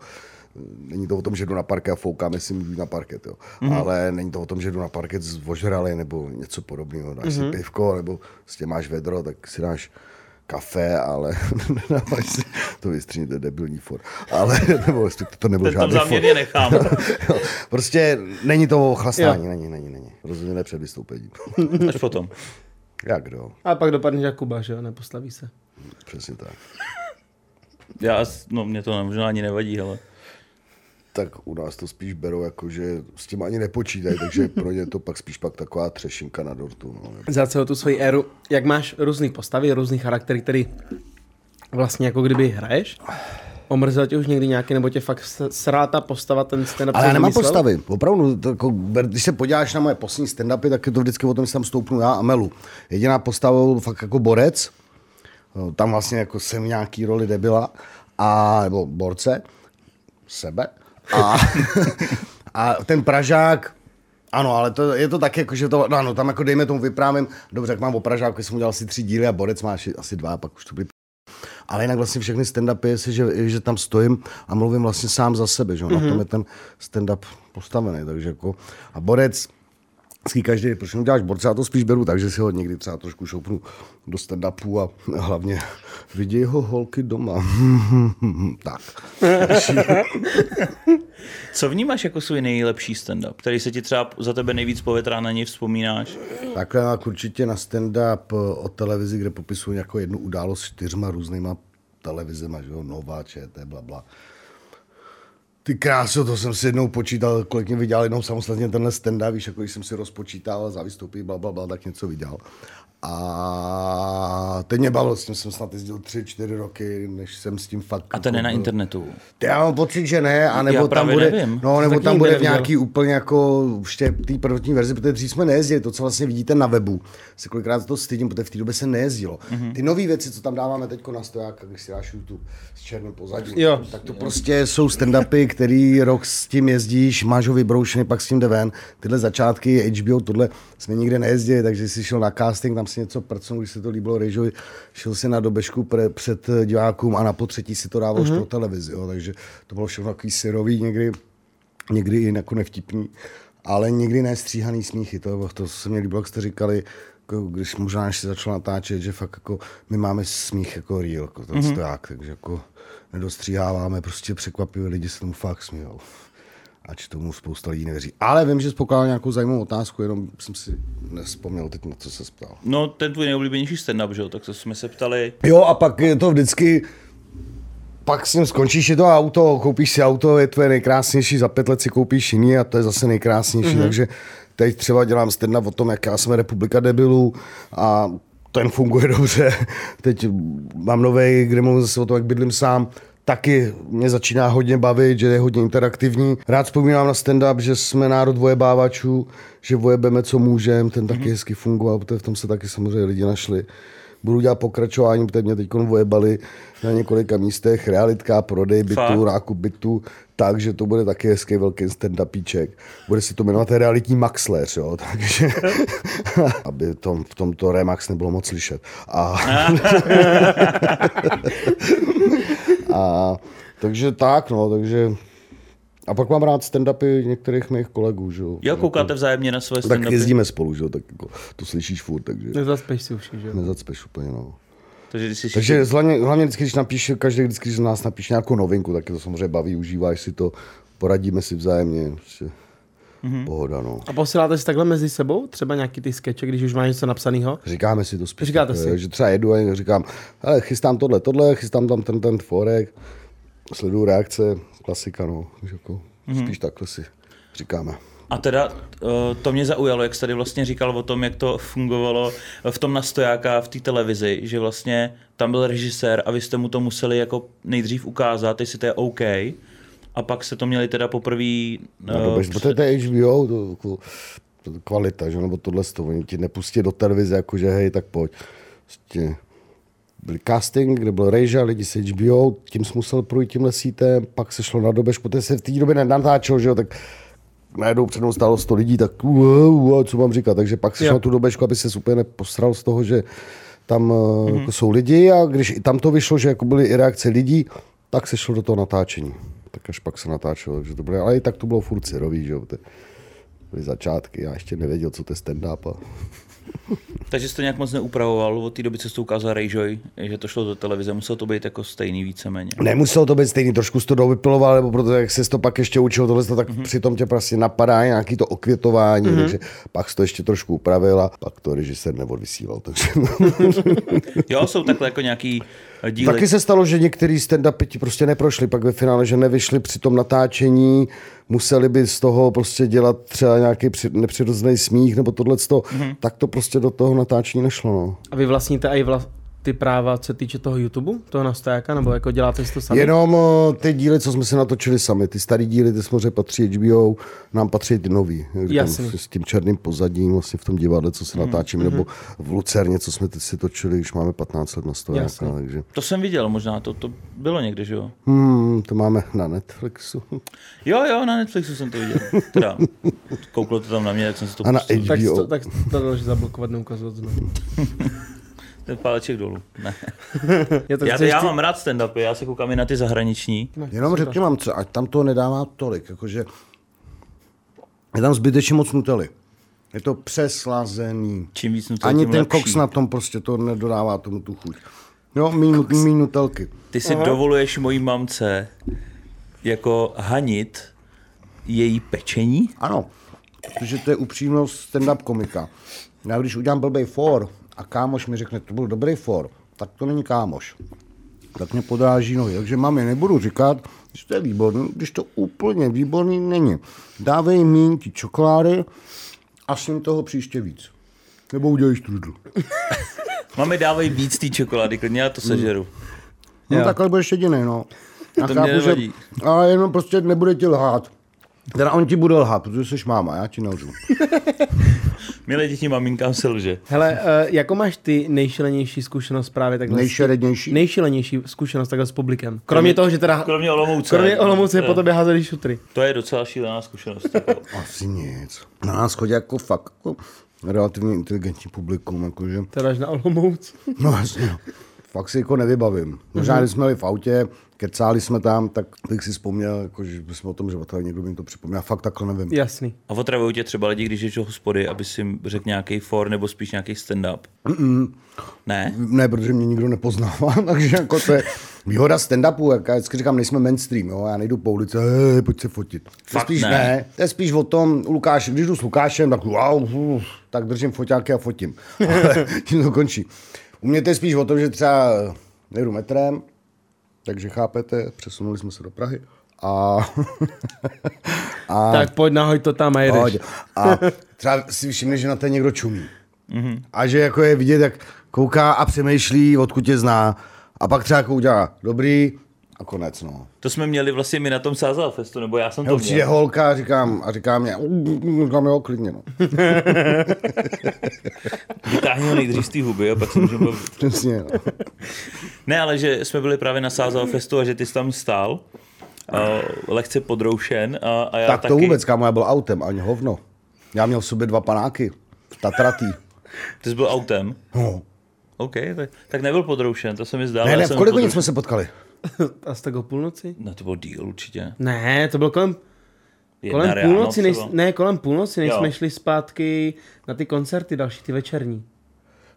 není to o tom, že jdu na parket a foukáme si na parket, jo. Mm-hmm. Ale není to o tom, že jdu na parket z vožrali nebo něco podobného. Dáš mm-hmm. si pivko, nebo s tím máš vedro, tak si dáš kafe, ale nedáváš si, to vystříní, to je debilní for. Ale, nebo to nebyl žádný for. nechám. prostě není to o chlastání, není, není, není. Rozhodně ne před vystoupením. Až potom. Jak kdo? A pak dopadne jak Kuba, že jo, nepostaví se. Přesně tak. Já, no mě to možná ani nevadí, ale tak u nás to spíš berou jako, že s tím ani nepočítají, takže pro ně to pak spíš pak taková třešinka na dortu. No. Za celou tu svoji éru, jak máš různý postavy, různý charaktery, který vlastně jako kdyby hraješ, Omrzela tě už někdy nějaký, nebo tě fakt srá ta postava, ten stand-up? Ale já nemám postavy, opravdu. To jako, když se podíváš na moje poslední stand-upy, tak je to vždycky o tom, že tam stoupnu já a Melu. Jediná postava byl fakt jako borec, tam vlastně jako jsem nějaký roli debila, a, nebo borce, sebe. A, a ten Pražák, ano, ale to, je to tak, jako, že to, no, ano, tam jako dejme tomu vyprávím, dobře, jak mám o Pražáku, jsem udělal asi tři díly a Borec má asi dva, pak už to byly ale jinak vlastně všechny stand-upy je, že, že tam stojím a mluvím vlastně sám za sebe, že mm-hmm. na tom mhm. je ten stand-up postavený, takže jako, a Borec, vždycky každý, proč uděláš borce, já to spíš beru, takže si ho někdy třeba trošku šoupnu do stand a hlavně viděj ho holky doma. tak. Co vnímáš jako svůj nejlepší stand-up, který se ti třeba za tebe nejvíc povětrá, na něj vzpomínáš? Takhle jak určitě na stand-up o televizi, kde popisuju jako jednu událost s čtyřma různýma televizema, že jo, Nova, ČT, bla, bla ty kráso, to jsem si jednou počítal, kolik mě vydělal jednou samostatně tenhle stand víš, jako když jsem si rozpočítal za vystoupí, bla, bla, bla, tak něco vydělal. A teď mě bavilo, s tím jsem snad jezdil tři, čtyři roky, než jsem s tím fakt... A to ne na internetu? Já mám pocit, že ne, a nebo tam bude, nevím. no, nebo tam bude v nějaký úplně jako v té prvotní verzi, protože dřív jsme nejezdili, to, co vlastně vidíte na webu, se kolikrát to stydím, protože v té době se nejezdilo. Mm-hmm. Ty nové věci, co tam dáváme teď na stoják, když si dáš YouTube s černým pozadím, jo. tak to jo. prostě jsou stand-upy, který rok s tím jezdíš, máš ho vybroušený, pak s tím jde ven. Tyhle začátky HBO, tohle jsme nikde nejezdili, takže jsi šel na casting, tam si něco prcnul, když se to líbilo Rejžovi, šel si na dobežku pre, před divákům a na potřetí si to dával mm-hmm. pro televizi. Jo. Takže to bylo všechno takový syrový, někdy, někdy i jako nevtipný, ale někdy nestříhaný smíchy. To, to se mě líbilo, jak jste říkali, jako, když možná než se začal natáčet, že fakt jako my máme smích jako real, jako ten mm-hmm. stoják, takže jako nedostříháváme, prostě překvapivé lidi se tomu fakt smějou ač tomu spousta lidí nevěří. Ale vím, že jsi pokládal nějakou zajímavou otázku, jenom jsem si nespomněl teď, na co se ptal. No, ten tvůj nejoblíbenější stand-up, že jo? Tak to jsme se ptali. Jo, a pak je to vždycky, pak s ním skončíš je to auto, koupíš si auto, je tvoje nejkrásnější, za pět let si koupíš jiný a to je zase nejkrásnější, mm-hmm. takže teď třeba dělám stand o tom, jaká jsme republika debilů a ten funguje dobře. Teď mám nový, kde mluvím zase o tom, jak bydlím sám, taky mě začíná hodně bavit, že je hodně interaktivní. Rád vzpomínám na stand-up, že jsme národ vojebávačů, že vojebeme, co můžeme, ten taky mm-hmm. hezky fungoval, protože v tom se taky samozřejmě lidi našli. Budu dělat pokračování, protože mě teď vojebali na několika místech, realitka, prodej bytu, nákup bytu, takže to bude taky hezký velký stand-upíček. Bude se to jmenovat realitní Maxler, jo, takže aby tom, v tomto Remax nebylo moc slyšet. A, a takže tak, no, takže a pak mám rád stand-upy některých mých kolegů, že jo. Jo, koukáte vzájemně na své stand-upy? Tak jezdíme spolu, že jo, tak jako, to slyšíš furt, takže... Nezacpeš si už, že jo. Nezacpeš úplně, no. Takže, jsi Takže hlavně, hlavně vždycky, když napíše, každý vždycky, když z nás napíše nějakou novinku, tak to samozřejmě baví, užíváš si to, poradíme si vzájemně. Prostě mm-hmm. Pohoda, no. A posíláte si takhle mezi sebou třeba nějaký ty skeče, když už máš něco napsaného? Říkáme si to spíš. Říkáte tak, si? Že třeba jedu a říkám, hele, chystám tohle, tohle, chystám tam ten, ten forek, sleduju reakce, klasika, no. Jako, mm-hmm. Spíš takhle si říkáme. A teda eh, to mě zaujalo, jak jsi tady vlastně říkal o tom, jak to fungovalo v tom nastojáka v té televizi, že vlastně tam byl režisér a vy jste mu to museli jako nejdřív ukázat, jestli to je OK. A pak se to měli teda poprvé... No, uh, před... to je HBO, to, to, to, kvalita, že? nebo tohle to, oni ti nepustí do televize, jakože hej, tak pojď. Prostě byl casting, kde byl Rejža, lidi z HBO, tím jsi musel projít tímhle sítem, pak se šlo na dobež, protože se v té době nenatáčel, že jo, tak najednou před stálo 100 lidí, tak uh, uh, co mám říkat, takže pak se šlo na tu dobežku, aby se úplně neposral z toho, že tam mm-hmm. jako jsou lidi a když i tam to vyšlo, že jako byly i reakce lidí, tak se šlo do toho natáčení. Tak až pak se natáčelo, takže to bylo, ale i tak to bylo furt syrový, že jo, byly začátky, já ještě nevěděl, co to je stand-up. A... Takže jsi to nějak moc neupravoval od té doby, co jsi to ukázal Rayjoy, že to šlo do televize, muselo to být jako stejný víceméně. Nemuselo to být stejný, trošku jsi to dovypiloval, nebo protože jak se to pak ještě učil tohle, tak mm-hmm. přitom tě prostě napadá nějaký to okvětování, mm-hmm. takže pak jsi to ještě trošku upravil a pak to režisér neodvysílal. Takže... jo, jsou takhle jako nějaký díly. Taky se stalo, že některý stand-upy ti prostě neprošli pak ve finále, že nevyšli při tom natáčení, museli by z toho prostě dělat třeba nějaký nepřirozený smích nebo tohle, mm-hmm. tak to prostě do toho natáčení nešlo. No. A vy vlastníte i vla- ty práva, co týče toho YouTube, toho nastajáka, nebo jako děláte si to sami? Jenom eh, ty díly, co jsme si natočili sami, ty starý díly, ty samozřejmě patří HBO, nám patří ty nový. Jasně. S tím černým pozadím vlastně v tom divadle, co se mhm. natáčíme, mm-hmm. nebo v Lucerně, co jsme teď si točili, už máme 15 let na stojáka. Takže... To jsem viděl možná, to, to bylo někde, že jo? Hmm, to máme na Netflixu. Jo, jo, na Netflixu jsem to viděl. Teda, kouklo to tam na mě, jak jsem si to A na HBO. Tak to, tak to že zablokovat, neukazovat znovu. Ten páleček dolů. Ne. já, to já, já mám rád stand-upy, já se koukám i na ty zahraniční. No, Jenom řekni vám, co, ať tam to nedává tolik, jakože je tam zbytečně moc nutely. Je to přeslazený. Čím víc nutel, Ani ten lepší. koks na tom prostě to nedodává tomu tu chuť. Jo, míň, nutelky. Ty si Aha. dovoluješ mojí mamce jako hanit její pečení? Ano, protože to je upřímnost stand-up komika. Já když udělám blbej for, a kámoš mi řekne, to byl dobrý for, tak to není kámoš. Tak mě podráží nohy. Takže mami, nebudu říkat, že to je výborný, když to úplně výborný není. Dávej míň ty čokolády a s ním toho příště víc. Nebo udělej strudl. Mami, dávej víc té čokolády, klidně já to sežeru. No jo. takhle budeš jediný, no. Já to chápu, mě nevadí. Že, ale jenom prostě nebude ti lhát. Teda on ti bude lhát, protože jsi máma, já ti nelžu. Milé děti, maminkám se lže. Hele, uh, jako máš ty nejšilenější zkušenost právě takhle? Nejšilenější? Nejšilenější zkušenost takhle s publikem. Kromě, kromě toho, že teda... Kromě Olomouce. Kromě Olomouce po tobě házeli šutry. To je docela šílená zkušenost. Jako. Asi nic. Na nás chodí jako fakt jako relativně inteligentní publikum, jakože. Teda až na Olomouc. no jasně. Fakt si jako nevybavím. Možná, mm-hmm. když jsme byli v autě, kecáli jsme tam, tak bych si vzpomněl, jako, že jsme o tom, že otravili, někdo mi to připomněl. Fakt takhle nevím. Jasný. A otravují tě třeba lidi, když jdeš do hospody, aby si řekl nějaký for nebo spíš nějaký stand-up? Mm-mm. Ne? Ne, protože mě nikdo nepoznává, takže jako to je výhoda stand-upu, jak já vždycky říkám, nejsme mainstream, jo? já nejdu po ulici, hej, pojď se fotit. Fakt spíš ne. ne. To je spíš o tom, u Lukáše, když jdu s Lukášem, tak wow, uf, tak držím foťáky a fotím. Ale tím to končí. U mě to je spíš o tom, že třeba nejdu metrem, takže chápete, přesunuli jsme se do Prahy. A, a tak pojď nahoj to tam a jedeš. Pojď. A třeba si všimne, že na to někdo čumí. Mm-hmm. A že jako je vidět, jak kouká a přemýšlí, odkud tě zná. A pak třeba jako udělá dobrý a konec, no. To jsme měli vlastně my na tom Sázal Festu, nebo já jsem to měl. Přijde holka a říkám, a říká mě, říkám jo, klidně, no. Vytáhni ho nejdřív z té huby a pak se můžeme bavit. Přesně, no. Ne, ale že jsme byli právě na Sázal Festu a že ty jsi tam stál, uh, lehce podroušen a, a já tak taky... to vůbec, kámo, já byl autem, ani hovno. Já měl v sobě dva panáky, tatratý. Ty jsi byl autem? No. OK, tak, tak nebyl podroušen, to se mi zdálo. Ne, ne, v kolik jsme se potkali? Asi tak o půlnoci? No to bylo díl určitě. Ne, to bylo kolem, kolem půlnoci, než, ne, kolem půlnoci, než jo. jsme šli zpátky na ty koncerty další, ty večerní.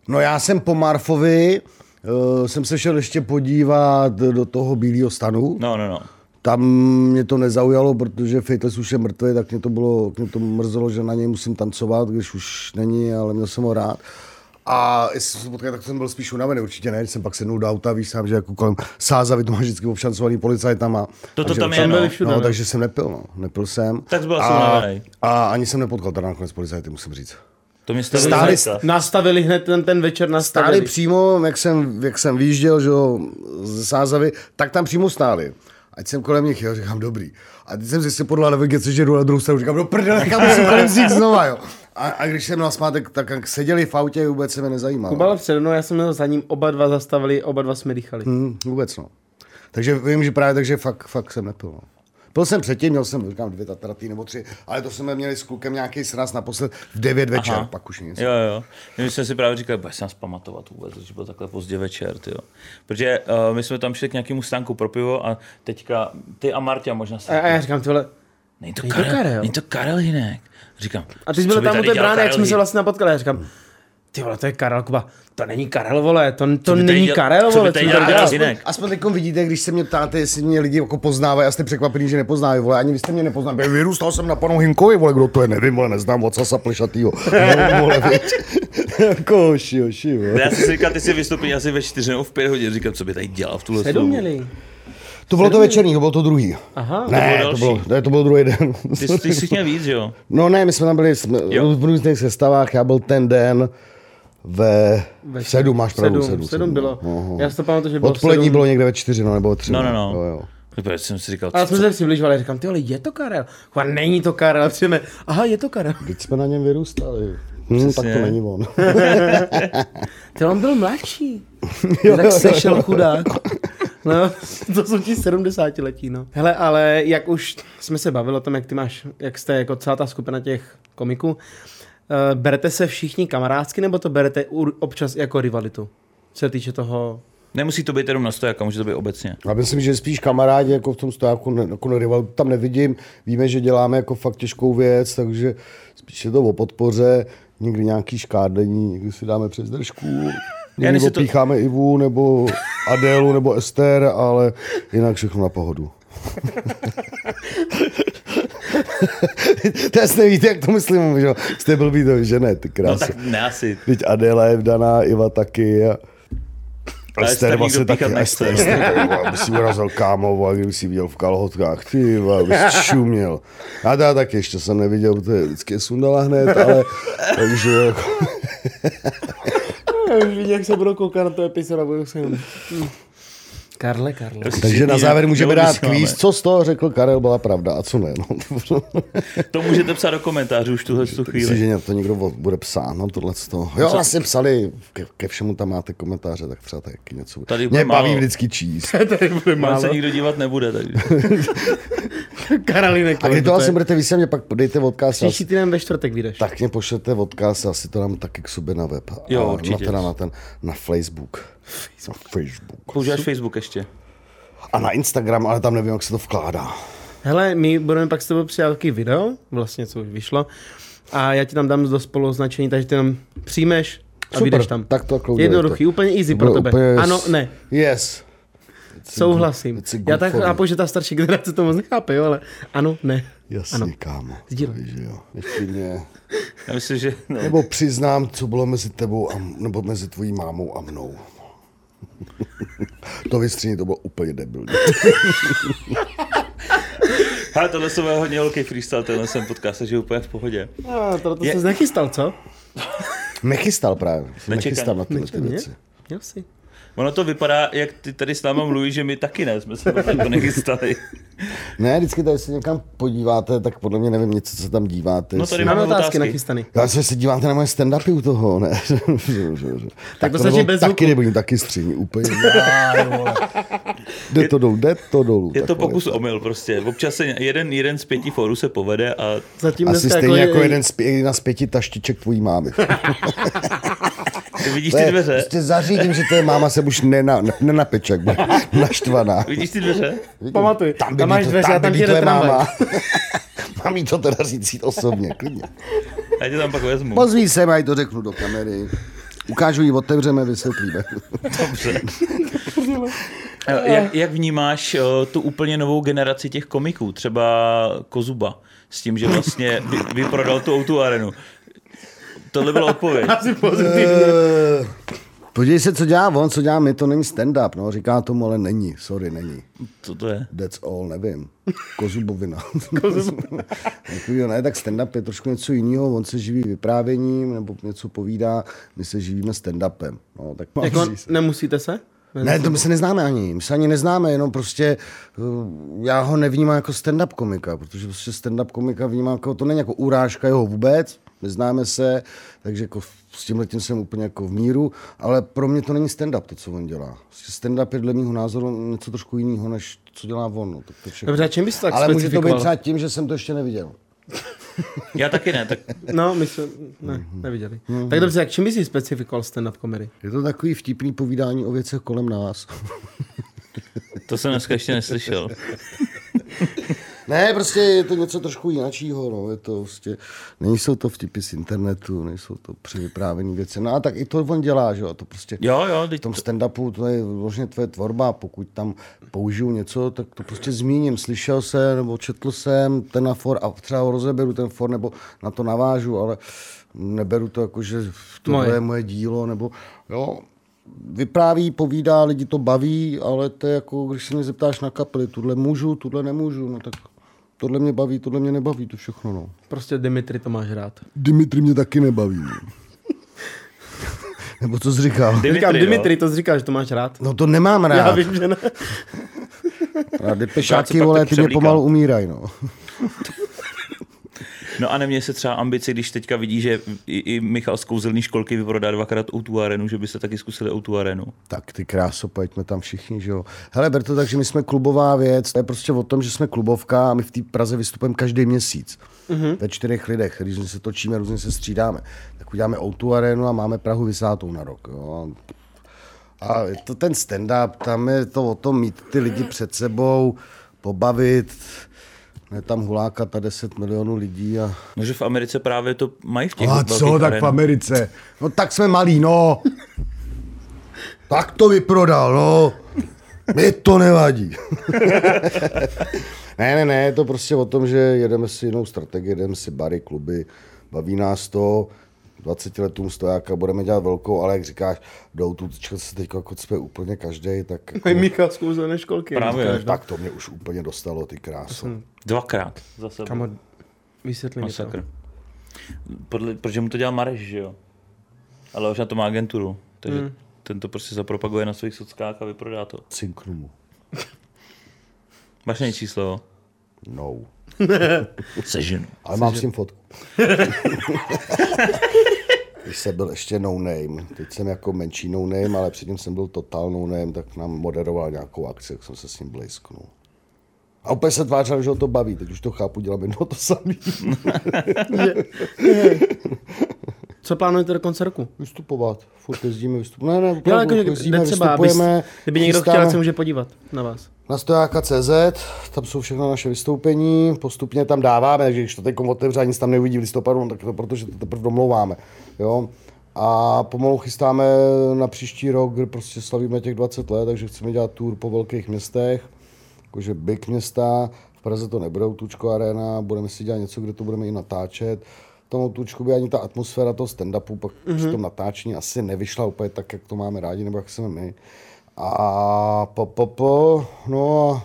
No já jsem po Marfovi, uh, jsem se šel ještě podívat do toho bílého stanu. No, no, no. Tam mě to nezaujalo, protože Faithless už je mrtvý, tak mě to bylo, mě to mrzelo, že na něj musím tancovat, když už není, ale měl jsem ho rád. A jestli jsem potkal, tak jsem byl spíš unavený, určitě ne, když jsem pak sednul do auta, víš sám, že jako kolem Sázavy to má vždycky obšancovaný policajtama. To, to tam je, no. Všude, no, takže jsem nepil, no. Nepil jsem. Tak byl a, a, ani jsem nepotkal teda nakonec policajty, musím říct. To mě stáli, nastavili hned ten, ten večer nastavili. Stáli přímo, jak jsem, jak jsem vyjížděl že jo, z Sázavy, tak tam přímo stáli. Ať jsem kolem nich, jo, říkám dobrý. A teď jsem si podle navigace, že jdu na druhou stranu, říkám, do prdele, kam musím kolem nich znova, jo. A, a, když jsem na smátek, tak jak seděli v autě, vůbec se mi nezajímalo. Kuba přede mnou, já jsem měl za ním, oba dva zastavili, oba dva jsme dýchali. Hmm, vůbec no. Takže vím, že právě takže fakt, fakt jsem nepil. No. Byl jsem předtím, měl jsem, říkám, dvě tatraty nebo tři, ale to jsme měli s klukem nějaký sraz naposled v 9 večer, Aha. pak už nic. Jo, jo. My jsme si právě říkali, bude se nás pamatovat vůbec, že byl takhle pozdě večer, tyjo. Protože uh, my jsme tam šli k nějakému stánku pro pivo a teďka ty a Marta možná se... A, a já říkám, tohle, Není to, Karel, Karel. Není to Karel Hinek. Říkám, a ty jsi byl tam u té brány, jak jsme se vlastně napotkali. Já říkám, ty vole, to je Karel Kuba. To není Karel, vole, to, to není děl, Karel, vole. Co by dělal aspoň, aspoň teď vidíte, když se mě ptáte, jestli mě lidi jako poznávají a jste překvapený, že nepoznávají, vole, ani vy jste mě nepoznali. Vyrůstal jsem na panu Hinkovi, vole, kdo to je, nevím, vole, neznám ocasa plešatýho. no, vole, jako, šio, šio. Já si říkal, ty si vystoupil asi ve čtyři nebo v pět hodin, říkám, co by tady dělal v tuhle Sedm měli. To bylo to večerní, to bylo to druhý. Aha. Ne, to bylo, to bylo, ne, to bylo druhý den. Ty, ty jsi měl víc, jo? No ne, my jsme tam byli jsme, v různých sestavách, já byl ten den ve, ve sedm, máš pravdu, sedm. Sedm, sedm bylo. Aha. Já si to pamatuju, že bylo Odpolední sedm. bylo někde ve čtyři, no, nebo tři. No, no, no. Jo, jo. Proč jsem si říkal, a jsme se přibližovali, říkám, ty vole, je to Karel? Chva, není to Karel, přijeme, aha, je to Karel. Teď jsme na něm vyrůstali. Hmm, tak to není on. ty on byl mladší. jo, tak sešel chudák. No, to jsou ti 70 letí, no. Hele, ale jak už jsme se bavili o tom, jak ty máš, jak jste jako celá ta skupina těch komiků, uh, berete se všichni kamarádsky, nebo to berete občas jako rivalitu? Co se týče toho Nemusí to být jenom na stojáku, může to být obecně. Já myslím, že spíš kamarádi jako v tom stojáku, ne, jako rival tam nevidím. Víme, že děláme jako fakt těžkou věc, takže spíš je to o podpoře, někdy nějaký škádení, někdy si dáme přes držku. Někdy to... pícháme Ivu, nebo Adélu, nebo Ester, ale jinak všechno na pohodu. to jasně víte, jak to myslím, že jste blbý to, že ne, ty krásy. No tak ne asi. Teď Adéla je vdaná, Iva taky. A... Ester vlastně taky, Ester, aby si urazil kámo, a kdyby si viděl v kalhotkách, ty, aby si šuměl. A já taky ještě jsem neviděl, protože vždycky je sundala hned, ale takže jako... Já už vidím, jak se budou koukat na to epizodu, budu se. Karle, Karle. Takže na závěr můžeme dát kvíz, co z toho řekl Karel, byla pravda a co ne. No. to můžete psat do komentářů už tuhle tu chvíli. Myslím, že to někdo bude psát, no tohle z toho. Jo, vlastně psali, ke, ke, všemu tam máte komentáře, tak třeba taky něco. Tady Mě baví vždycky číst. Tady bude málo. se nikdo dívat nebude. Takže. Karolinek. A kdy to asi budete vysvětlit, pak dejte odkaz. Příští týden ve čtvrtek vyjdeš. Tak mě pošlete odkaz, asi to dám taky k sobě na web. Jo, a určitě. Na, ten, na Facebook. Na Facebook. Používáš Facebook ještě? A na Instagram, ale tam nevím, jak se to vkládá. Hele, my budeme pak s tebou přijat video, vlastně co už vyšlo, a já ti tam dám do spolu označení, takže ty tam přijmeš a Super, vyjdeš tam. Tak to Jednoduchý, to. úplně easy pro tebe. Úplně ano, ne. Yes. Souhlasím. Já tak chápu, že ta starší generace to moc nechápe, jo, ale ano, ne. Jasně, ano. kámo. Sdílej. jo. Ještě mě... Já myslím, že... No. Nebo přiznám, co bylo mezi tebou a, nebo mezi tvojí mámou a mnou. to vystření, to bylo úplně debilní. Ale tohle jsem hodně velký freestyle, tenhle jsem podcast, že úplně v pohodě. A, to, to je... jsi nechystal, co? Nechystal právě. Nechystal na tyhle ty věci. Měl jsi. Ono to vypadá, jak ty tady s náma mluvíš, že my taky ne, jsme se to nechystali. ne, vždycky tady se někam podíváte, tak podle mě nevím, něco, co tam díváte. No tady máme otázky, otázky nachystaný. Já se, se díváte na moje stand-upy u toho, ne? tak, tak to, to bez Taky nebudu taky stříní, úplně. jde to dolů, jde to dolů. Je to pokus to. omyl prostě. Občas se jeden, jeden z pěti fórů se povede a... Zatím Asi stejně jako, jako jeden z, jedna z pěti taštiček tvojí mámy. Ty vidíš ty dveře? Prostě zařídím, že to je máma se už nena, nenapeče, jak bude naštvaná. Vidíš ty dveře? Pamatuj, tam, tam máš dveře a tam ti jde máma. Mám jí to teda říct osobně, klidně. Já tě tam pak vezmu. Pozví se, mají to řeknu do kamery. Ukážu jí, otevřeme, vysvětlíme. Dobře. jak, jak vnímáš o, tu úplně novou generaci těch komiků, třeba Kozuba, s tím, že vlastně vy, vyprodal tu Outu arenu? Tohle byla odpověď. Asi pozitivně. Uh, podívej se, co dělá on, co dělá my, to není stand-up, no, říká tomu, ale není, sorry, není. Co to je? That's all, nevím. Kozubovina. Kozubovina. ne, tak stand-up je trošku něco jiného, on se živí vyprávěním nebo něco povídá, my se živíme stand-upem. No, tak jako nemusíte se? Ne, to my se neznáme ani. My se ani neznáme, jenom prostě eh, já ho nevnímám jako stand-up komika, protože prostě stand-up komika vnímám jako, to není jako urážka jeho vůbec, neznáme se, takže jako s tím letím jsem úplně jako v míru, ale pro mě to není stand-up, to, co on dělá. Prostě stand-up je dle mého názoru něco trošku jiného, než co dělá on. No, tak to Dobře, a čím bys tak Ale může to být třeba tím, že jsem to ještě neviděl. Já taky ne. Tak... No, my jsme ne, neviděli. Mm-hmm. Tak dobře, jak čím bys si specifikoval stand-up komedy? Je to takový vtipný povídání o věcech kolem nás. to jsem dneska ještě neslyšel. Ne, prostě je to něco trošku jiného, no. je to prostě, nejsou to vtipy z internetu, nejsou to převyprávění věci, no a tak i to on dělá, že jo, to prostě jo, jo, v tom stand-upu to je vlastně tvoje tvorba, pokud tam použiju něco, tak to prostě zmíním, slyšel jsem, nebo četl jsem ten for a třeba ho rozeberu ten for, nebo na to navážu, ale neberu to jako, že to moje. je moje dílo, nebo jo, vypráví, povídá, lidi to baví, ale to je jako, když se mě zeptáš na kapely, tuhle můžu, tuhle nemůžu, no tak tohle mě baví, tohle mě nebaví, to všechno, no. Prostě Dimitri to máš rád. Dimitri mě taky nebaví. No. Nebo co jsi říkal? Dimitri, Říkám, Dimitri, to jsi říkal, že to máš rád. No to nemám rád. Já vím, že ne. A depešáky, vole, ty mě pomalu umírají, no. No a nemě se třeba ambice, když teďka vidí, že i, i Michal z kouzelní školky vyprodá dvakrát o arenu, že byste taky zkusili o arenu. Tak ty kráso, pojďme tam všichni, že jo. Hele, ber to tak, že my jsme klubová věc, to je prostě o tom, že jsme klubovka a my v té Praze vystupujeme každý měsíc. Mm-hmm. Ve čtyřech lidech, když se točíme, různě se střídáme. Tak uděláme o arenu a máme Prahu vysátou na rok. Jo. A je to ten stand-up, tam je to o tom mít ty lidi před sebou, pobavit, ne tam huláka ta 10 milionů lidí. A... No, že v Americe právě to mají v těch A co, tak v Americe? No tak jsme malí, no. tak to vyprodal, no. Mi to nevadí. ne, ne, ne, je to prostě o tom, že jedeme si jinou strategii, jedeme si bary, kluby, baví nás to, 20 letům stojáka budeme dělat velkou, ale jak říkáš, jdou tu se teď jako jsme úplně každý, tak... Jako... Michal z školky. Právě. tak to mě už úplně dostalo, ty krásu. Dvakrát za sebe. Kamo, vysvětli mi to. Podle, protože mu to dělal Mareš, že jo? Ale už na to má agenturu, takže hmm. ten to prostě zapropaguje na svých sockách a vyprodá to. Cinknu mu. Máš nejčí číslo? No. Seženu. Ale mám s tím fotku. Když jsem byl ještě no name, teď jsem jako menší no name, ale předtím jsem byl total no name, tak nám moderoval nějakou akci, jak jsem se s ním blízknul. A úplně se tvářil, že ho to baví, teď už to chápu, dělám jedno to samý. Co plánujete do konce roku? Vystupovat. Furt jezdíme, vystupovat. Ne, ne, jo, jako, jezdíme, třeba, vystupujeme. Kdyby někdo chtěl, se může podívat na vás. Na stojáka.cz, tam jsou všechno naše vystoupení, postupně tam dáváme, takže když to teď otevře nic tam neuvidí v listopadu, no tak to protože to teprve domlouváme. Jo? A pomalu chystáme na příští rok, kde prostě slavíme těch 20 let, takže chceme dělat tour po velkých městech, jakože big města, v Praze to nebude Tučko Arena, budeme si dělat něco, kde to budeme i natáčet. V tom Tučku by ani ta atmosféra toho stand-upu pak mm-hmm. při tom natáčení asi nevyšla úplně tak, jak to máme rádi, nebo jak chceme my. A po, po, po, no a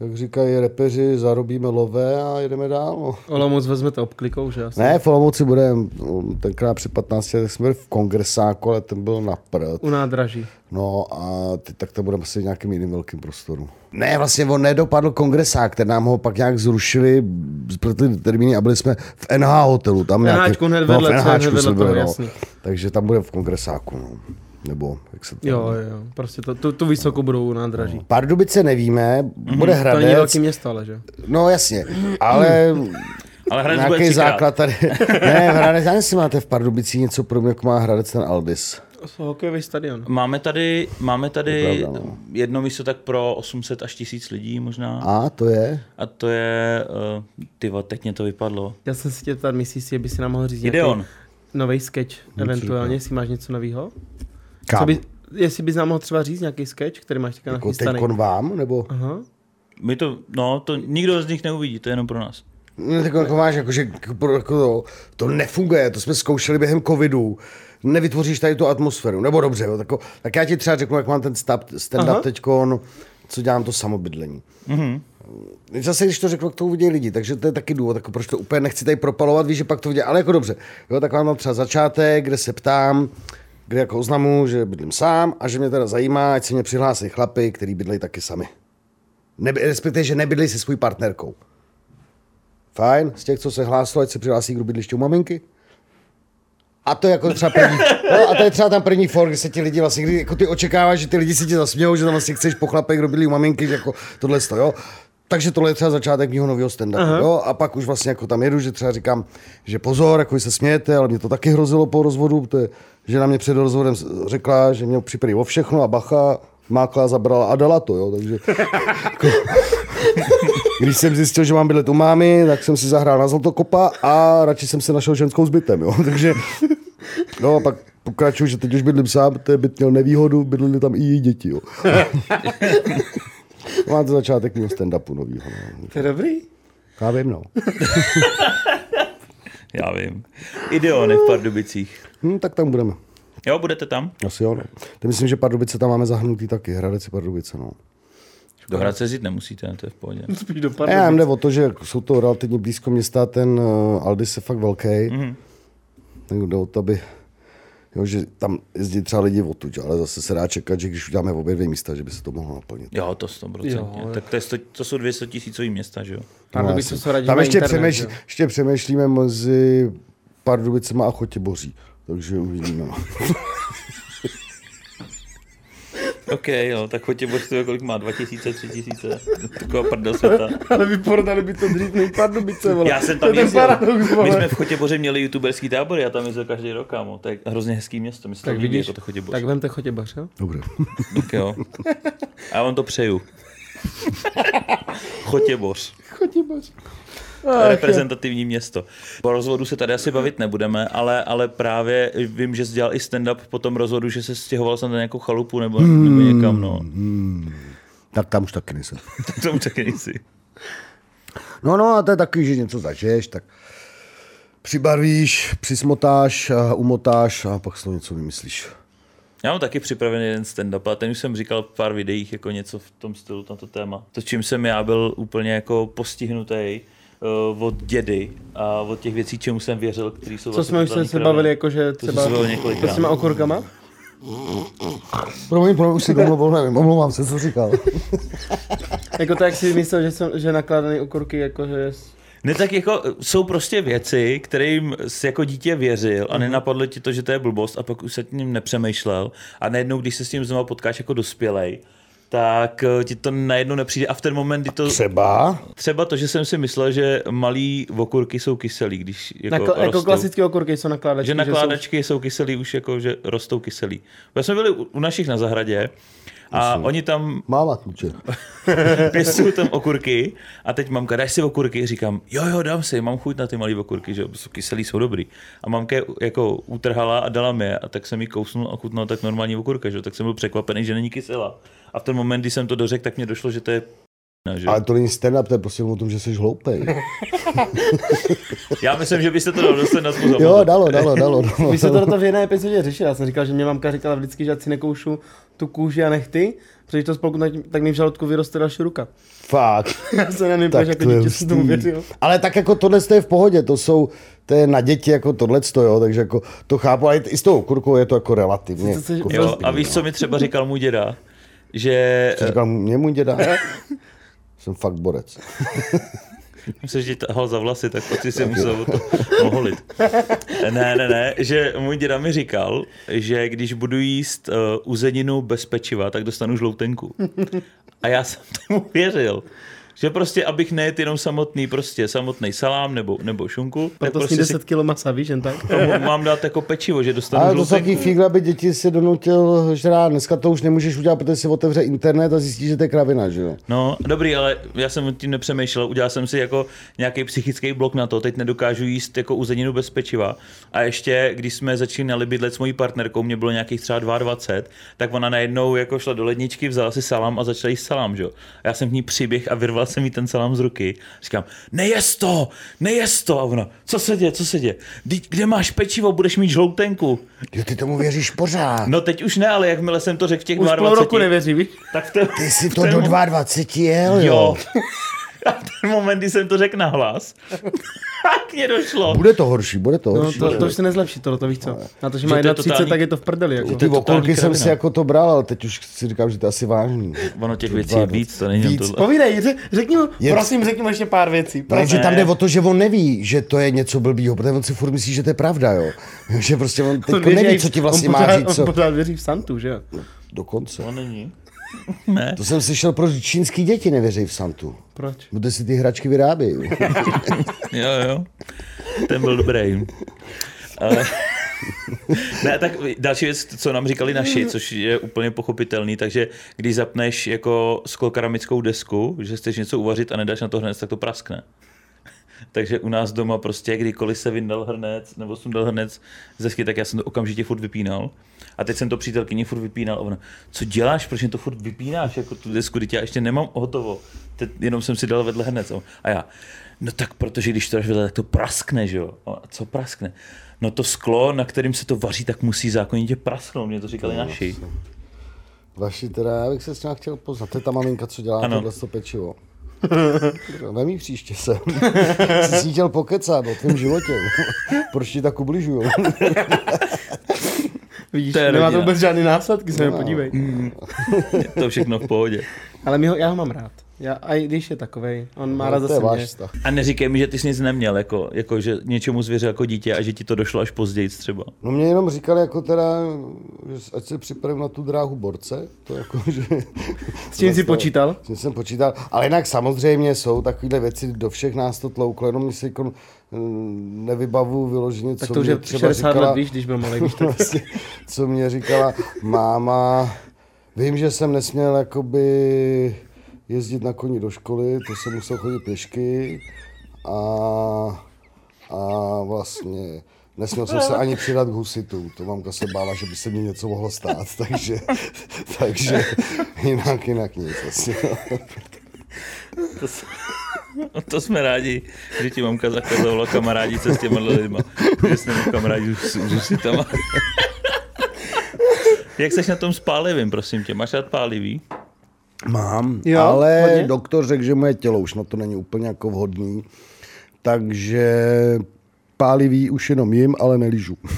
jak říkají repeři, zarobíme lové a jedeme dál. No. Olomouc vezmete obklikou, že? Asi. Ne, v Olomouci bude no, tenkrát před 15 letech jsme byli v kongresáku, ale ten byl na prd. U nádraží. No a ty, tak to budeme asi v nějakým jiným velkým prostoru. Ne, vlastně on nedopadl kongresák, ten nám ho pak nějak zrušili, zprtli termíny a byli jsme v NH hotelu. Tam nějaký, hned vedle, no, v NHčku vedle jsme byli, no. Takže tam bude v kongresáku. No. Nebo jak se to... Jo, jo, prostě to, tu, tu vysokou budou nádraží. No. Pardubice nevíme, bude mm-hmm, Hradec. To není velký město, ale že? No jasně, ale Ale Hradec Nějaký bude základ tady. ne, v Hradec, já si máte v Pardubicích něco podobného, jako má Hradec ten Aldis. Hokejový stadion. Máme tady, máme tady pravda, no. jedno místo tak pro 800 až 1000 lidí možná. A to je? A to je, uh, ty teď mě to vypadlo. Já jsem si tě ptal, myslíš si, by si nám mohl říct Ideon. nový sketch, eventuálně, jestli máš něco nového? Co by, jestli bys nám mohl třeba říct nějaký sketch, který máš teďka jako nachystaný. Jako vám, nebo? Aha. My to, no, to nikdo z nich neuvidí, to je jenom pro nás. No, tak jako máš, jako, že jako, to nefunguje, to jsme zkoušeli během covidu nevytvoříš tady tu atmosféru. Nebo dobře, jo, tak, tak já ti třeba řeknu, jak mám ten stand-up teď, co dělám to samobydlení. Mm-hmm. Zase, když to řeknu, jak to uvidí lidi, takže to je taky důvod, jako proč to úplně nechci tady propalovat, víš, že pak to uvidí, ale jako dobře. Jo, tak mám třeba začátek, kde se ptám, kde jako oznamu, že bydlím sám a že mě teda zajímá, ať se mě přihlásí chlapy, který bydlejí taky sami. Neby, respektive, že nebydlí se svou partnerkou. Fajn, z těch, co se hlásilo, ať se přihlásí k bydliště u maminky. A to je jako třeba první, no, a to je třeba tam první for, kdy se ti lidi vlastně, kdy jako ty očekáváš, že ty lidi si tě zasmějou, že tam vlastně chceš po chlapech, kdo byli u maminky, že jako tohle to, jo. Takže tohle je třeba začátek mého nového stand jo? A pak už vlastně jako tam jedu, že třeba říkám, že pozor, jako se smějete, ale mě to taky hrozilo po rozvodu, to je, že na mě před rozvodem řekla, že mě připraví o všechno a bacha, mákla, zabrala a dala to, jo, takže jako, když jsem zjistil, že mám bydlet u mámy, tak jsem si zahrál na zlatokopa a radši jsem se našel ženskou zbytem, jo, takže no a pak pokračuju, že teď už bydlím sám, to je byt měl nevýhodu, bydleli tam i její děti, jo. Máte začátek mého stand-upu novýho. No. To je dobrý. Já vím, no. Já vím. Ideony v Pardubicích. Hm, tak tam budeme. Jo, budete tam? Asi jo, no. To myslím, že Pardubice tam máme zahrnutý taky, Hradec i Pardubice, no. Do Hradce jít nemusíte, to je v pohodě. Spíš do Pardubic. Já jde o to, že jsou to relativně blízko města, ten uh, Aldis je fakt velký. Mm-hmm. Tak jde o to, aby Jo, že tam jezdí třeba lidi odtud, ale zase se dá čekat, že když uděláme obě dvě místa, že by se to mohlo naplnit. Jo, to 100%. Jo, tak to, je sto, to jsou 200 tisícový města, že jo? Pardubice no, se tam ještě, internet, přemýšlí, ještě přemýšlíme mezi Pardubicema a Chotěboří, takže uvidíme. No. OK, jo, tak chodě božstuje, kolik má, 2000, 3000, taková prdel světa. Ale vyprodali by to dřív než Pardubice, vole. Já jsem tam jezdil, paradox, my jsme v Chotěboře měli youtuberský tábor, já tam jezdil každý rok, kámo, to je hrozně hezký město, myslím, tak vidíš, jako to Chotěboř. Tak vemte Chotěboř, jo? Dobře. Tak jo. A já vám to přeju. Chotěboř. Chotěboř. Ach, reprezentativní město. Po rozvodu se tady asi bavit nebudeme, ale, ale právě vím, že jsi dělal i stand-up po tom rozvodu, že se stěhoval jsem na nějakou chalupu nebo, hmm, nebo někam. No. Hmm. Tak tam už taky nejsem. tak tam už taky nejsi. No, no a to je taky, že něco zažiješ, tak přibarvíš, přismotáš, umotáš a pak si něco vymyslíš. Já mám taky připravený jeden stand-up, a ten už jsem říkal v pár videích jako něco v tom stylu na to téma. To, čím jsem já byl úplně jako postihnutý, uh, od dědy a od těch věcí, čemu jsem věřil, který jsou Co vlastně jsme už se bavili, jakože třeba to s těma okurkama? Promiň, promiň, už si domluvil, nevím, omlouvám se, co říkal. jako to, jak si myslel, že, jsem, že nakládaný okurky, jakože. Ne, tak jako jsou prostě věci, kterým jsi jako dítě věřil a mhm. nenapadlo ti to, že to je blbost a pak už se tím nepřemýšlel a najednou, když se s tím znovu potkáš jako dospělej, tak eh, ti to najednou nepřijde. A v ten moment, kdy to... Třeba? Třeba to, že jsem si myslel, že malý okurky jsou kyselý, když jako Nakl- Jako klasické okurky jsou nakládačky. Že nakládačky že jsou... jsou kyselý už jako, že rostou kyselý. My jsme byli u našich na zahradě a Musím. oni tam... Máma kluče. pěstují tam okurky a teď mamka, dáš si okurky? Říkám, jo, jo, dám si, mám chuť na ty malé okurky, že jsou kyselý, jsou dobrý. A mamka je jako utrhala a dala mi je a tak jsem mi kousnul a chutnal tak normální okurka, že tak jsem byl překvapený, že není kyselá. A v ten moment, kdy jsem to dořekl, tak mě došlo, že to je že? Ale to není stand-up, to je prostě o tom, že jsi hloupej. Já myslím, že byste to dalo dostat na Jo, dalo, dalo, dalo. dalo. My jsme to v jiné epizodě řešili. Já jsem říkal, že mě mamka říkala vždycky, že si nekoušu tu kůži a nechty, protože to spolku, tak mi v žaludku vyroste další ruka. Fakt. Já se nevím, tak jako dítě si tomu věřil. Ale tak jako tohle je v pohodě, to jsou, to je na děti jako tohle jo, takže jako to chápu, ale i s tou kurkou je to jako relativně. Jako jo, a víš, co mi třeba říkal můj děda? že... Co říkal mě můj děda? Jsem fakt borec. Myslím, že tahal za vlasy, tak pak si musel to moholit. Ne, ne, ne, že můj děda mi říkal, že když budu jíst uh, uzeninu bez pečiva, tak dostanu žloutenku. A já jsem tomu věřil Že prostě, abych nejet jenom samotný, prostě samotný salám nebo, nebo šunku. Proto prostě 10 si... kg masa, víš, jen tak. mám dát jako pečivo, že dostanu Ale to jsou taky fígle, aby děti si donutil žrát. Dneska to už nemůžeš udělat, protože si otevře internet a zjistí, že to je kravina, že jo? No, dobrý, ale já jsem tím nepřemýšlel. Udělal jsem si jako nějaký psychický blok na to. Teď nedokážu jíst jako uzeninu bez pečiva. A ještě, když jsme začínali bydlet s mojí partnerkou, mě bylo nějakých třeba 22, tak ona najednou jako šla do ledničky, vzala si salám a začala jíst salám, že jo? A já jsem v ní přiběh a vyrval jsem jí ten salám z ruky. Říkám, nejest to, nejest to. A ona, co se děje, co se děje? Kde máš pečivo, budeš mít žloutenku. Jo, ty tomu věříš pořád. No teď už ne, ale jakmile jsem to řekl v těch už 22. Už roku nevěří, víš? Tak v ten, ty jsi to do 22 jel, jo. jo. A ten moment, kdy jsem to řekl nahlas, tak mě došlo. Bude to horší, bude to horší. No, to, to už se nezlepší, tohle, to víš co. Na to, že, že má 31, totální... tak je to v prdeli. Jako. Ty okolky jsem si jako to bral, ale teď už si říkám, že to je asi vážný. Ono těch věcí je víc, to není víc. tohle. Povídej, řekni mu, je... prosím, řekni mu ještě pár věcí. No, že tam jde o to, že on neví, že to je něco blbýho, protože on si furt myslí, že to je pravda, jo. Že prostě on teď neví, co ti vlastně má říct. Co... On pořád věří v Santu, že jo. Dokonce. On není. Ne. To jsem slyšel, proč čínský děti nevěří v Santu. Proč? Bude si ty hračky vyrábějí. jo, jo. Ten byl dobrý. Ale... ne, tak další věc, co nám říkali naši, což je úplně pochopitelný, takže když zapneš jako sklokeramickou desku, že chceš něco uvařit a nedáš na to hned, tak to praskne. Takže u nás doma prostě, kdykoliv se vyndal hrnec nebo sundal hrnec z desky, tak já jsem to okamžitě furt vypínal. A teď jsem to přítelkyni furt vypínal. A ona, co děláš, proč mě to furt vypínáš, jako tu desku, teď já ještě nemám hotovo. Teď jenom jsem si dal vedle hrnec. A já, no tak protože když to dáš vedle, tak to praskne, že jo. A co praskne? No to sklo, na kterým se to vaří, tak musí zákonitě prasknout, mě to říkali no, naši. Vaši teda, já bych se s chtěl poznat. To je ta maminka, co dělá ano. tohle pečivo. Vem příště sem. Jsi si chtěl pokecat o tvém životě. Proč ti tak ubližují? Vidíš, to nemá to vůbec žádný následky, se no. podívej. Mm. to všechno v pohodě. Ale my ho, já ho mám rád. Já, a i když je takovej, on má no, rád zase mě. A neříkej mi, že ty jsi nic neměl, jako, jako že něčemu zvěřil jako dítě a že ti to došlo až později třeba. No mě jenom říkali jako teda, že ať se připravím na tu dráhu borce, to jako, že... S tím jsi počítal? S tím jsem počítal, ale jinak samozřejmě jsou takovéhle věci, do všech nás to tlouklo, jenom mi se jako nevybavu vyloženě, tak co to je třeba 60 říkala, let, víš, když byl malý, víš, tak... vlastně, co mě říkala máma, vím, že jsem nesměl jakoby jezdit na koni do školy, to jsem musel chodit pěšky a, a vlastně nesměl jsem se ani přidat k husitu, to mamka se bála, že by se mi něco mohlo stát, takže, takže jinak, jinak nic vlastně. To, to jsme rádi, že ti mamka zakazovala kamarádi se s těma lidma, že jsi nemohl kamarádi s, s husitama. Jak seš na tom s pálivým, prosím tě? Máš rád pálivý? Mám, jo, ale hodně? doktor řekl, že moje tělo už na to není úplně jako vhodný, takže pálivý už jenom jim, ale nelížu.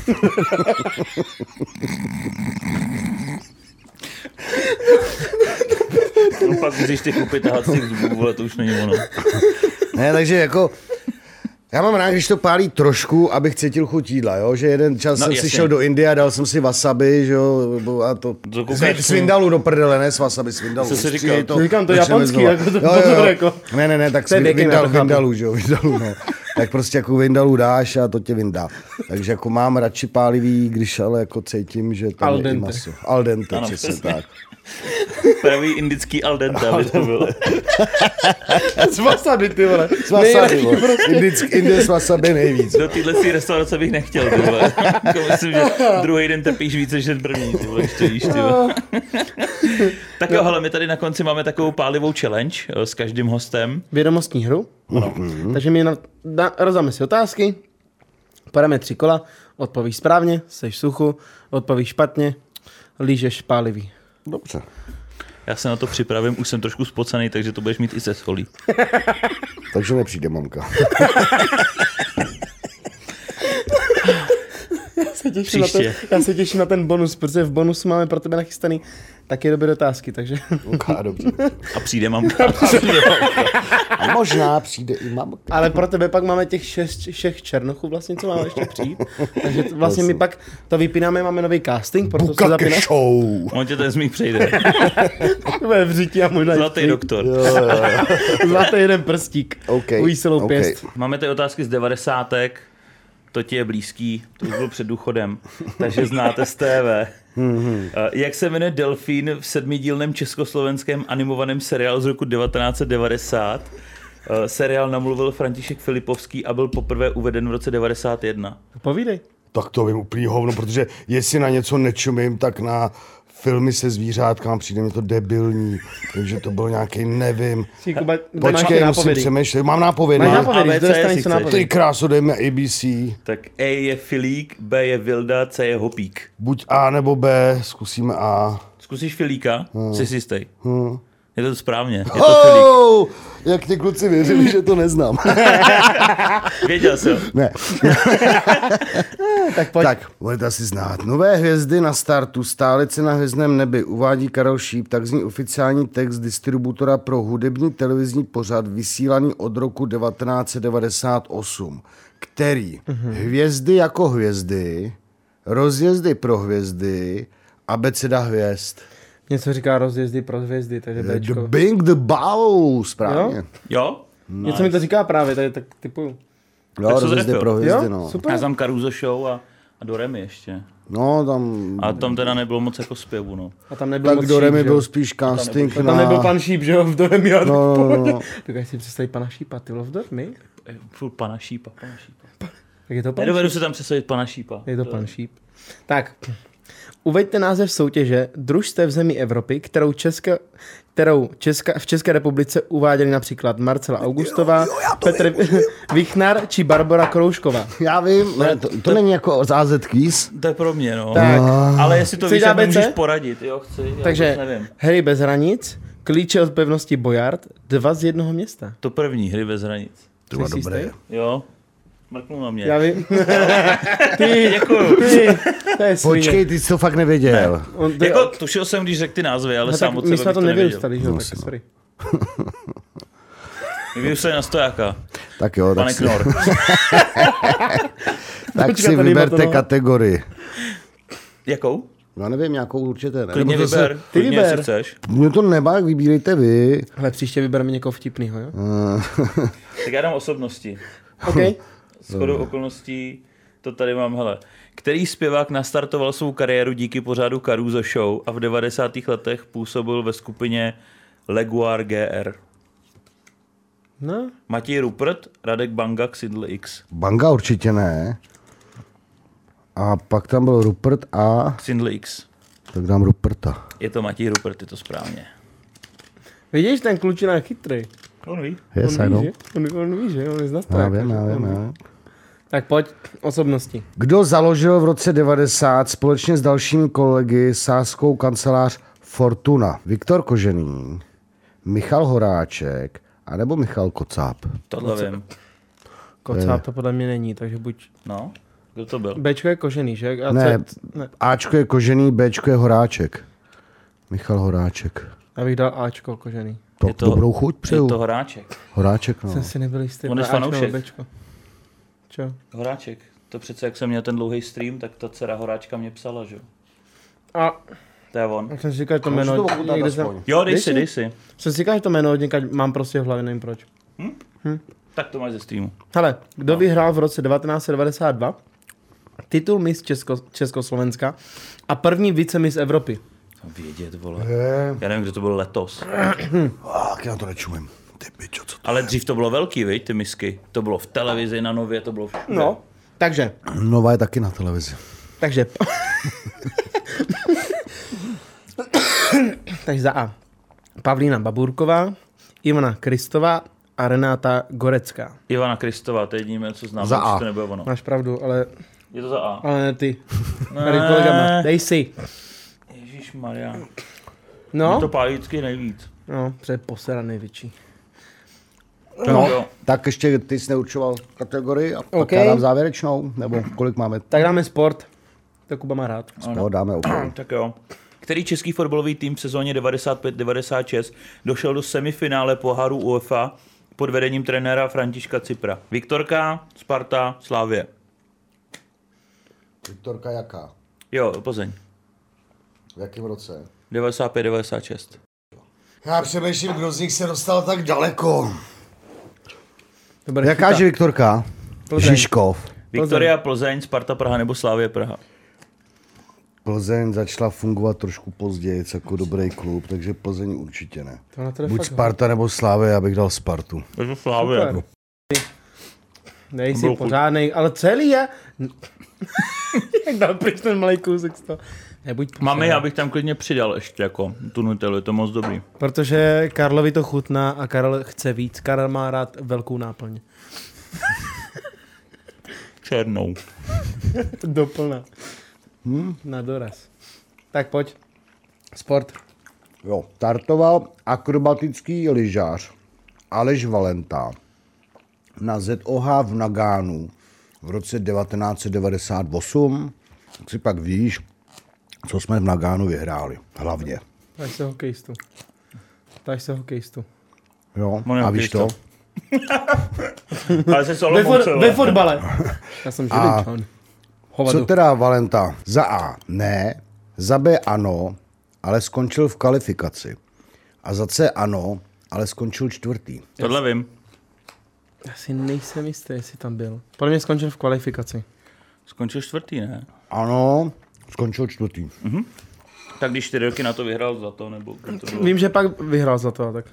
no pak když ty koupit těch zubů, ale to už není ono. Ne, takže jako já mám rád, když to pálí trošku, abych cítil chuť jídla, jo? že jeden čas no, jsem jasně. si šel do Indie a dal jsem si wasabi, že jo, a to, z Vindalu do prdele, ne s wasabi, z Vindalu. Co jsi říkal? To, Říkám to japonský, jako to, jo, jo, jo. Jako. Ne, ne, ne, tak s Vindal, Vindalu, že jo, Vindalu, no. Tak prostě jako Vindalu dáš a to tě vyndá. Takže jako mám radši pálivý, když ale jako cítím, že tam je i maso. Al dente, ano, přesně tak. Pravý indický al dente, aby to bylo. s wasabi, ty vole. S wasabi, vole. Prostě. Indický, Indie s wasabi nejvíc. Do téhle si restaurace bych nechtěl, ty vole. Jako myslím, že druhý den trpíš více, než ten první, ty vole, ještě jíš, ty vole. tak jo, hele, my tady na konci máme takovou pálivou challenge eh, s každým hostem. Vědomostní hru. No. Mm-hmm. Takže mi na, na, rozdáme si otázky, podáme tři kola, odpovíš správně, seš suchu, odpovíš špatně, lížeš pálivý. Dobře. Já se na to připravím, už jsem trošku spocený, takže to budeš mít i se solí. takže nepřijde mamka. se těším na ten, já se těším na ten bonus, protože v bonusu máme pro tebe nachystaný taky dobré otázky, takže... Okay, dobře. A přijde mamka. A možná přijde i mamka. Ale pro tebe pak máme těch šest, šest černochů vlastně, co máme ještě přijít. Takže vlastně my pak to vypínáme, máme nový casting, proto se zapíná. show. On tě ten smích přejde. Ve vřítí a možná Zlatý doktor. Jo, jo, jo. Zlatý jeden prstík. Okay. Ujíselou okay. pěst. Máme ty otázky z devadesátek to ti je blízký, to už byl před důchodem, takže znáte z TV. Mm-hmm. Jak se jmenuje Delfín v sedmidílném československém animovaném seriálu z roku 1990? Eh, seriál namluvil František Filipovský a byl poprvé uveden v roce 91. Povídej. Tak to vím úplný hovno, protože jestli na něco nečumím, tak na filmy se zvířátkama, přijde mi to debilní, takže to bylo nějaký, nevím. Kuba, Počkej, musím přemýšlet. Mám nápovědy. Máš nápovědy, dostaneš nápovědy. Ty krásu, dejme ABC. Tak A je filík, B je vilda, C je hopík. Buď A nebo B, zkusíme A. Zkusíš filíka? Hmm. Jsi jistý. Hmm. Je to správně. Je to oh, Jak ty kluci věřili, že to neznám. Věděl jsem. Ne. tak pojď. Tak, budete asi znát. Nové hvězdy na startu, stálice na hvězdném nebi, uvádí Karel Šíp, tak zní oficiální text distributora pro hudební televizní pořad vysílaný od roku 1998, který mm-hmm. hvězdy jako hvězdy, rozjezdy pro hvězdy, abeceda hvězd. Něco říká rozjezdy pro hvězdy, takže Bčko. The Bing the Bow, správně. Jo? jo? Nice. Něco mi to říká právě, tady tak typuju. Jo, rozjezdy pro hvězdy, jo? no. Super. Já jsem Caruso Show a, a do Remy ještě. No, tam... A tam teda nebylo moc jako zpěvu, no. A tam nebyl tak do Remy byl spíš casting tam nebyl, na... Tam nebyl pan Šíp, že jo, v Doremi a no, no, no, no. Tak si představit pana Šípa, ty v Doremi? Furt pana Šípa, pana Šípa. Tak je to pan Nedovedu se tam představit pana Šípa. Je to pan Šíp. Tak, Uveďte název soutěže Družstev v zemi Evropy, kterou, Česka, kterou Česka, v České republice uváděli například Marcela Augustová, jo, jo, Petr Vichnar či Barbara Kroušková. Já vím, ne, to, to není jako zázetkýs. quiz. To je pro mě, no. Tak. No. Ale jestli to víš, můžeš poradit. Jo, chci, Takže nevím. hry bez hranic, klíče od pevnosti Bojard, dva z jednoho města. To první, hry bez hranic. To dobré. Jo. Mrknul na mě. Já vím. ty, děkuju. Ty, to je Počkej, ty jsi to fakt nevěděl. Ne. On, ty, jako, tušil jsem, když řekl ty názvy, ale no, sám od sebe to nevyrůstali, že jo, no, tak sorry. My vyrůstali na stojáka. Tak jo, Pane tak si... Knor. tak si vyberte kategorii. Jakou? Já nevím, nějakou určitě ne. Klidně vyber, ty klidně, vyber. chceš. Mě to nebá, vybírejte vy. Ale příště vybereme někoho vtipnýho, jo? tak já dám osobnosti. OK. S chodou okolností to tady mám, hele. Který zpěvák nastartoval svou kariéru díky pořádu Caruso Show a v 90. letech působil ve skupině Leguar GR? No. Matěj Rupert, Radek Banga, Xidl X. Banga určitě ne. A pak tam byl Rupert a... Xindl X. Tak dám Ruperta. Je to Matěj Rupert, je to správně. Vidíš, ten klučina je chytrý. On ví. Yes, on, ví, že? On, on ví, že? On je z Já vím, já vím, já Tak pojď, osobnosti. Kdo založil v roce 90 společně s dalšími kolegy sáskou kancelář Fortuna? Viktor Kožený, Michal Horáček, anebo Michal Kocáb? Tohle vím. Kocáb to podle mě není, takže buď... No, kdo to byl? Bčko je kožený, že? A ne, ne, Ačko je kožený, Bčko je Horáček. Michal Horáček. Já bych dal Ačko kožený. To, je to, dobrou chuť přeju. Je to Horáček. Horáček, no. Jsem si nebyl jistý. On je fanoušek. Čo? Horáček. To přece, jak jsem měl ten dlouhý stream, tak ta dcera Horáčka mě psala, že jo. A to je on. jsem si říkal, že to jméno... To někde jsem... Jo, dej si, dej si. Jsem si říkal, že to jméno od mám prostě v hlavě, nevím proč. Hm? Hm. Tak to máš ze streamu. Hele, kdo no. vyhrál v roce 1992 titul Miss Česko, Československa a první vicemis Evropy? Vědět, vole. Já nevím, kdo to byl letos. Ach, já to nečumím. Ty pičo, to Ale dřív to bylo velký, vej, ty misky. To bylo v televizi, na Nově, to bylo všude. No, takže. Nová je taky na televizi. Takže. takže za A. Pavlína Baburková, Ivana Kristová a Renáta Gorecká. Ivana Kristová, to je jediné, co znám. Za A. To nebylo ono. Máš pravdu, ale... Je to za A. Ale ne ty. Ne. Dej si. Ježíš Maria. No. to pálí vždycky nejvíc. No, před posera největší. No, no, tak ještě ty jsi neurčoval kategorii a okay. pak já dám závěrečnou, nebo kolik máme? Tak dáme sport. To Kuba má rád. No, dáme opět. tak jo. Který český fotbalový tým v sezóně 95-96 došel do semifinále poháru UEFA pod vedením trenéra Františka Cipra? Viktorka, Sparta, Slávě. Viktorka jaká? Jo, Plzeň. V jakém roce? 95-96. Já přemýšlím, kdo z nich se dostal tak daleko. Dobrý, Jaká je Viktorka? Plzeň. Žižkov. Viktoria, Plzeň, Sparta Praha nebo Slávě Praha. Plzeň začala fungovat trošku později jako dobrý klub, takže Plzeň určitě ne. To Buď fakt Sparta nebo Slávě, já bych dal Spartu. Takže Slávě. Super. Nejsi pořádnej, ale celý je... Jak dal pryč ten malý kousek z toho. Nebuď Mami, já bych tam klidně přidal ještě jako tu Nutellu, je to moc dobrý. Protože Karlovi to chutná a Karel chce víc. Karel má rád velkou náplň. Černou. Doplná. Hmm? Na doraz. Tak pojď. Sport. Jo, startoval akrobatický lyžař Aleš Valenta na ZOH v Nagánu v roce 1998. Tak si pak víš, co jsme v Nagánu vyhráli. Hlavně. Ptáš se hokejistu. Ptáš se hokejistu. Jo, On je a víš to? Ale se Ve, for, ve fotbale. Já jsem žiličan. Co teda Valenta? Za A ne, za B ano, ale skončil v kvalifikaci. A za C ano, ale skončil čtvrtý. Tohle vím. Já si nejsem jistý, jestli tam byl. Podle mě skončil v kvalifikaci. Skončil čtvrtý, ne? Ano, skončil čtvrtý. Tak když čtyři roky na to vyhrál za to, nebo to bylo? Vím, že pak vyhrál za to, tak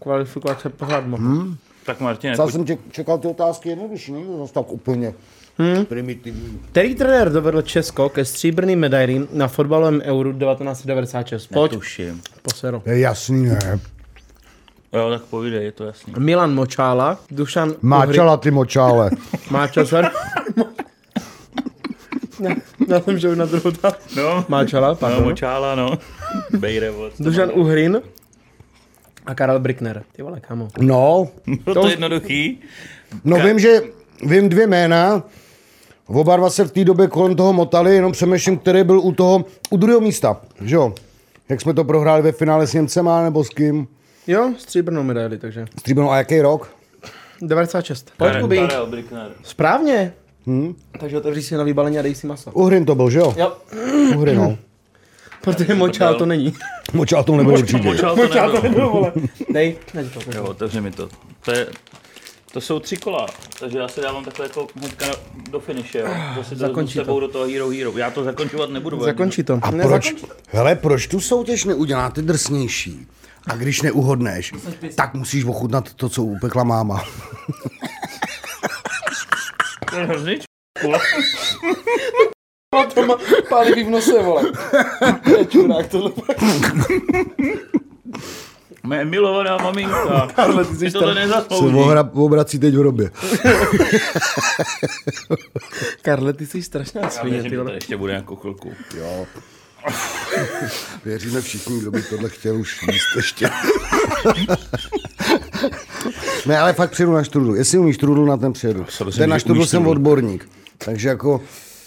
kvalifikace pořád mohl. Hmm. Tak Martin, Já jako, jsem tě, čekal ty otázky jednodušší, není to zase tak úplně hmm? primitivní. Který trenér dovedl Česko ke stříbrným medailím na fotbalovém euru 1996? Pojď, tuším. posero. Je jasný, ne? Jo, tak povídej, je to jasný. Milan Močála, Dušan Máčala ty močále. Máča, sorry. Já, já jsem šel na druhou tam. No, Máčala, no, pardon. močála, no. Bejre, vole, co Dušan. Uhrin a Karel Brickner. Ty vole, kamo. No, No to je jednoduchý. no vím, že vím dvě jména. Oba dva se v té době kolem toho motali, jenom přemýšlím, který byl u toho, u druhého místa, že jo? Jak jsme to prohráli ve finále s Němcema, nebo s kým? Jo, stříbrnou medaili, takže. Stříbrnou a jaký rok? 96. Pojď, Kubi. Karel Brickner. Správně. Hmm. Takže otevři si nový balení a dej si maso. Uhrin to byl, že jo? Jo, Uhrin, no. protože močál to není. Močál to nebyl určitě. Močál to Močál to nebyl. nebylo, vole. Dej, dej to. Jo, otevři mi to. To, je, to jsou tři kola, takže já si dávám takhle jako hnedka do finiše, jo. Zase to Zakončí s sebou do toho Hero Hero. Já to zakončovat nebudu. Zakončí to. A Ne, proč, to. hele, proč tu soutěž neuděláte drsnější? A když neuhodneš, tak musíš ochutnat to, co upekla máma. To je hrozný č- To má pálivý v nose, vole. To je čurák, tohle. Mé milovaná maminka. Karle, ty jsi Si tohle tam- Se nezaslouží. ohra, obrací teď v hrobě. Karle, ty jsi strašná Já svině, věřím, ty že to vole. ještě bude nějakou chvilku. Jo. Věříme všichni, kdo by tohle chtěl už jíst ještě. ne, ale fakt přijedu na štrudl. Jestli umíš štrudl, na ten přijedu. Ten na že štrudl umíš jsem štrudl. odborník. Takže jako,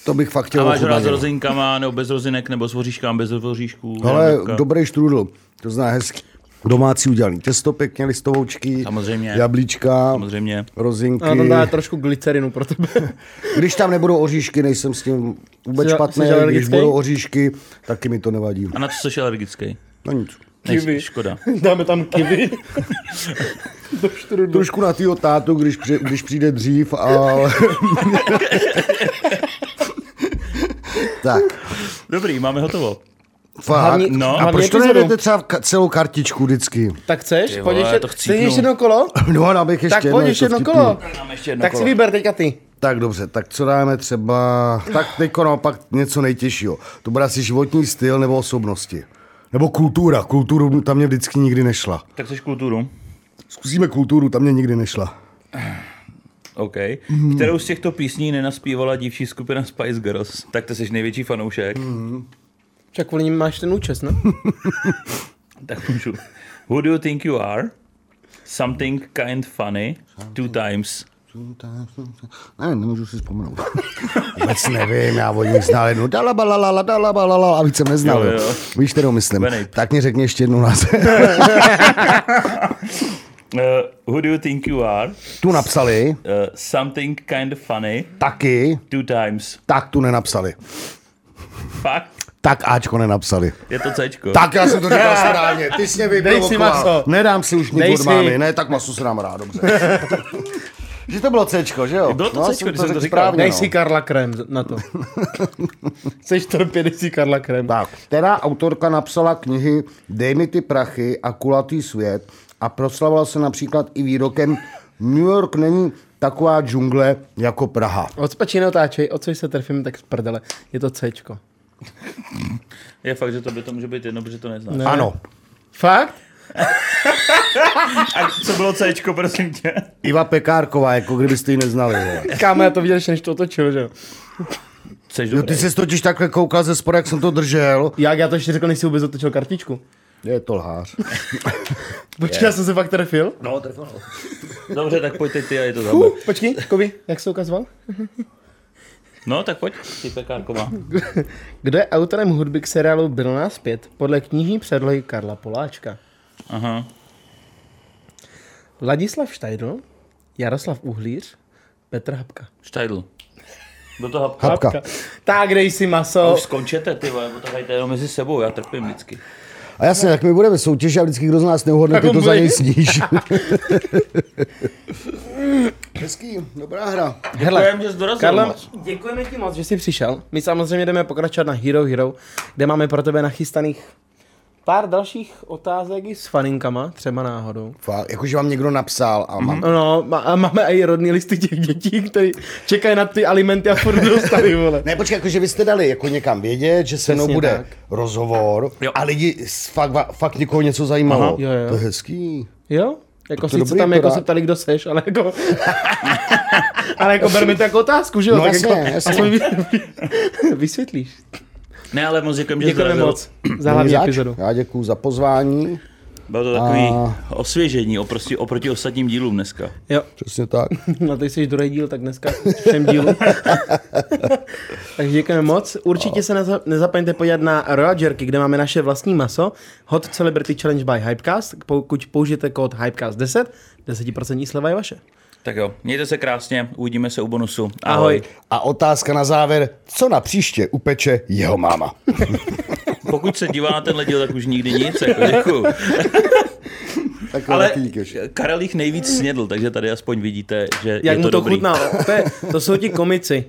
to bych fakt chtěl A máš rád s rozinkama, nebo bez rozinek, nebo s voříškama, bez voříšků? Ale dobrý štrudl, to zná hezky. Domácí udělaný těsto pěkně, listovoučky, Samozřejmě. jablíčka, Samozřejmě. rozinky. A tam dá trošku glycerinu pro tebe. Když tam nebudou oříšky, nejsem s tím vůbec Jsi- špatný. jsi Když budou oříšky, taky mi to nevadí. A na co jsi alergický? No nic. Kiwi. Nejsi, škoda. Dáme tam kiwi. Do. Trošku na tvýho tátu, když, při, když přijde dřív, ale... tak, Dobrý, máme hotovo. Fakt. Hlavní- no. a proč to nejdete třeba celou kartičku vždycky? Tak chceš? Ty Pojď ještě, to chceš ještě jedno kolo? No, ale abych ještě Tak jedno, pojď je ještě to jedno kolo. Ještě jedno Tak si kolo. vyber teďka ty. Tak dobře, tak co dáme třeba... Tak teďko naopak něco nejtěžšího. To bude asi životní styl nebo osobnosti. Nebo kultura. Kulturu tam mě vždycky nikdy nešla. Tak chceš kulturu? Zkusíme kulturu, tam mě nikdy nešla. OK. Kterou z těchto písní nenaspívala dívčí skupina Spice Girls? Tak to jsi největší fanoušek. Však kvůli ním máš ten účes, ne? Tak můžu. Who do you think you are? Something kind funny. Two times. Ne, nemůžu si vzpomenout. Vůbec nevím, já od nich znal jednu dalabalala, dalabalala a víc jsem neznal. Jo, jo. Víš, kterou myslím. Benejp. Tak mi řekni ještě jednou nás. Uh, who do you think you are? Tu napsali. Uh, something kind of funny. Taky. Two times. Tak tu nenapsali. Fakt? Tak Ačko nenapsali. Je to Cčko. Tak já jsem to říkal správně. Ty jsi mě vyprovokoval. Nedám si už nic od mámy. Ne, tak maso se nám rád, dobře. Že to bylo Cčko, že jo? Bylo to no, Cčko, když jsem to říkal. Správně, Dej no. si Karla Krem na to. Chceš to dej si Karla Krem. Tak, která autorka napsala knihy Dej mi ty prachy a kulatý svět a proslavovala se například i výrokem New York není taková džungle jako Praha. Odspačí neotáčej, o co se trefím, tak z prdele. Je to Cčko. Je fakt, že to by to může být jedno, protože to neznáš. Ne. Ano. Fakt? A co bylo Cčko, prosím tě? Iva Pekárková, jako kdybyste ji neznali. Kámo, já to viděl, než to otočil, že jo. Jo, ty jsi totiž takhle koukal ze spoda, jak jsem to držel. Jak já to ještě řekl, než jsi vůbec otočil kartičku. Je to lhář. Počkej, já jsem se fakt trefil? No, trefil. Dobře, tak pojď ty a je to uh, Počkej, Kovi, jak se ukazoval? No, tak pojď, Pekárková. Kdo je autorem hudby k seriálu Byl nás pět podle knihy předlohy Karla Poláčka? Aha. Ladislav Štajdl, Jaroslav Uhlíř, Petr Hapka. Štajdl. Byl to Hapka. Hapka. Hapka. Tak dej si maso. A už skončete, ty vole, to hrajte jenom mezi sebou, já trpím vždycky. A jasně, jak my budeme soutěž a vždycky kdo z nás neuhodne, ty to za něj sníš. Hezký, dobrá hra. Děkujeme, že jsi dorazil Karle, děkujeme ti moc, že jsi přišel. My samozřejmě jdeme pokračovat na Hero Hero, kde máme pro tebe nachystaných pár dalších otázek i s faninkama, třeba náhodou. Fakt, jakože vám někdo napsal a mám... No, a máme i rodný listy těch dětí, které čekají na ty alimenty a furt dostali, vole. ne, počkej, jakože vy jste dali jako někam vědět, že se mnou bude tak. rozhovor jo. a lidi fakt, fakt někoho něco zajímalo. Aha, jo, jo. To je hezký. Jo, jako to sice tam jako se ptali, kdo seš, ale jako... ale jako berme to jako otázku, že jo? No tak jasně, jako, jasně. vysvětlíš. Ne, ale moc děkujeme, že Děkujeme moc za hlavní epizodu. Já děkuji za pozvání. Bylo to takový a... osvěžení oproti, oproti ostatním dílům dneska. Jo. Přesně tak. no ty jsi druhý díl, tak dneska všem dílům. Takže děkujeme moc. Určitě a... se neza, nezapomeňte podívat na Royal Jerky, kde máme naše vlastní maso. Hot Celebrity Challenge by Hypecast. Pokud použijete kód Hypecast10, 10% sleva je vaše. Tak jo, mějte se krásně, uvidíme se u bonusu. Ahoj. Ahoj. A otázka na závěr, co na příště upeče jeho máma? Pokud se dívá na tenhle díl, tak už nikdy nic, jako děkuju. Ale Karel jich nejvíc snědl, takže tady aspoň vidíte, že Jak je to mu to dobrý. chutná. To, je, to jsou ti komici.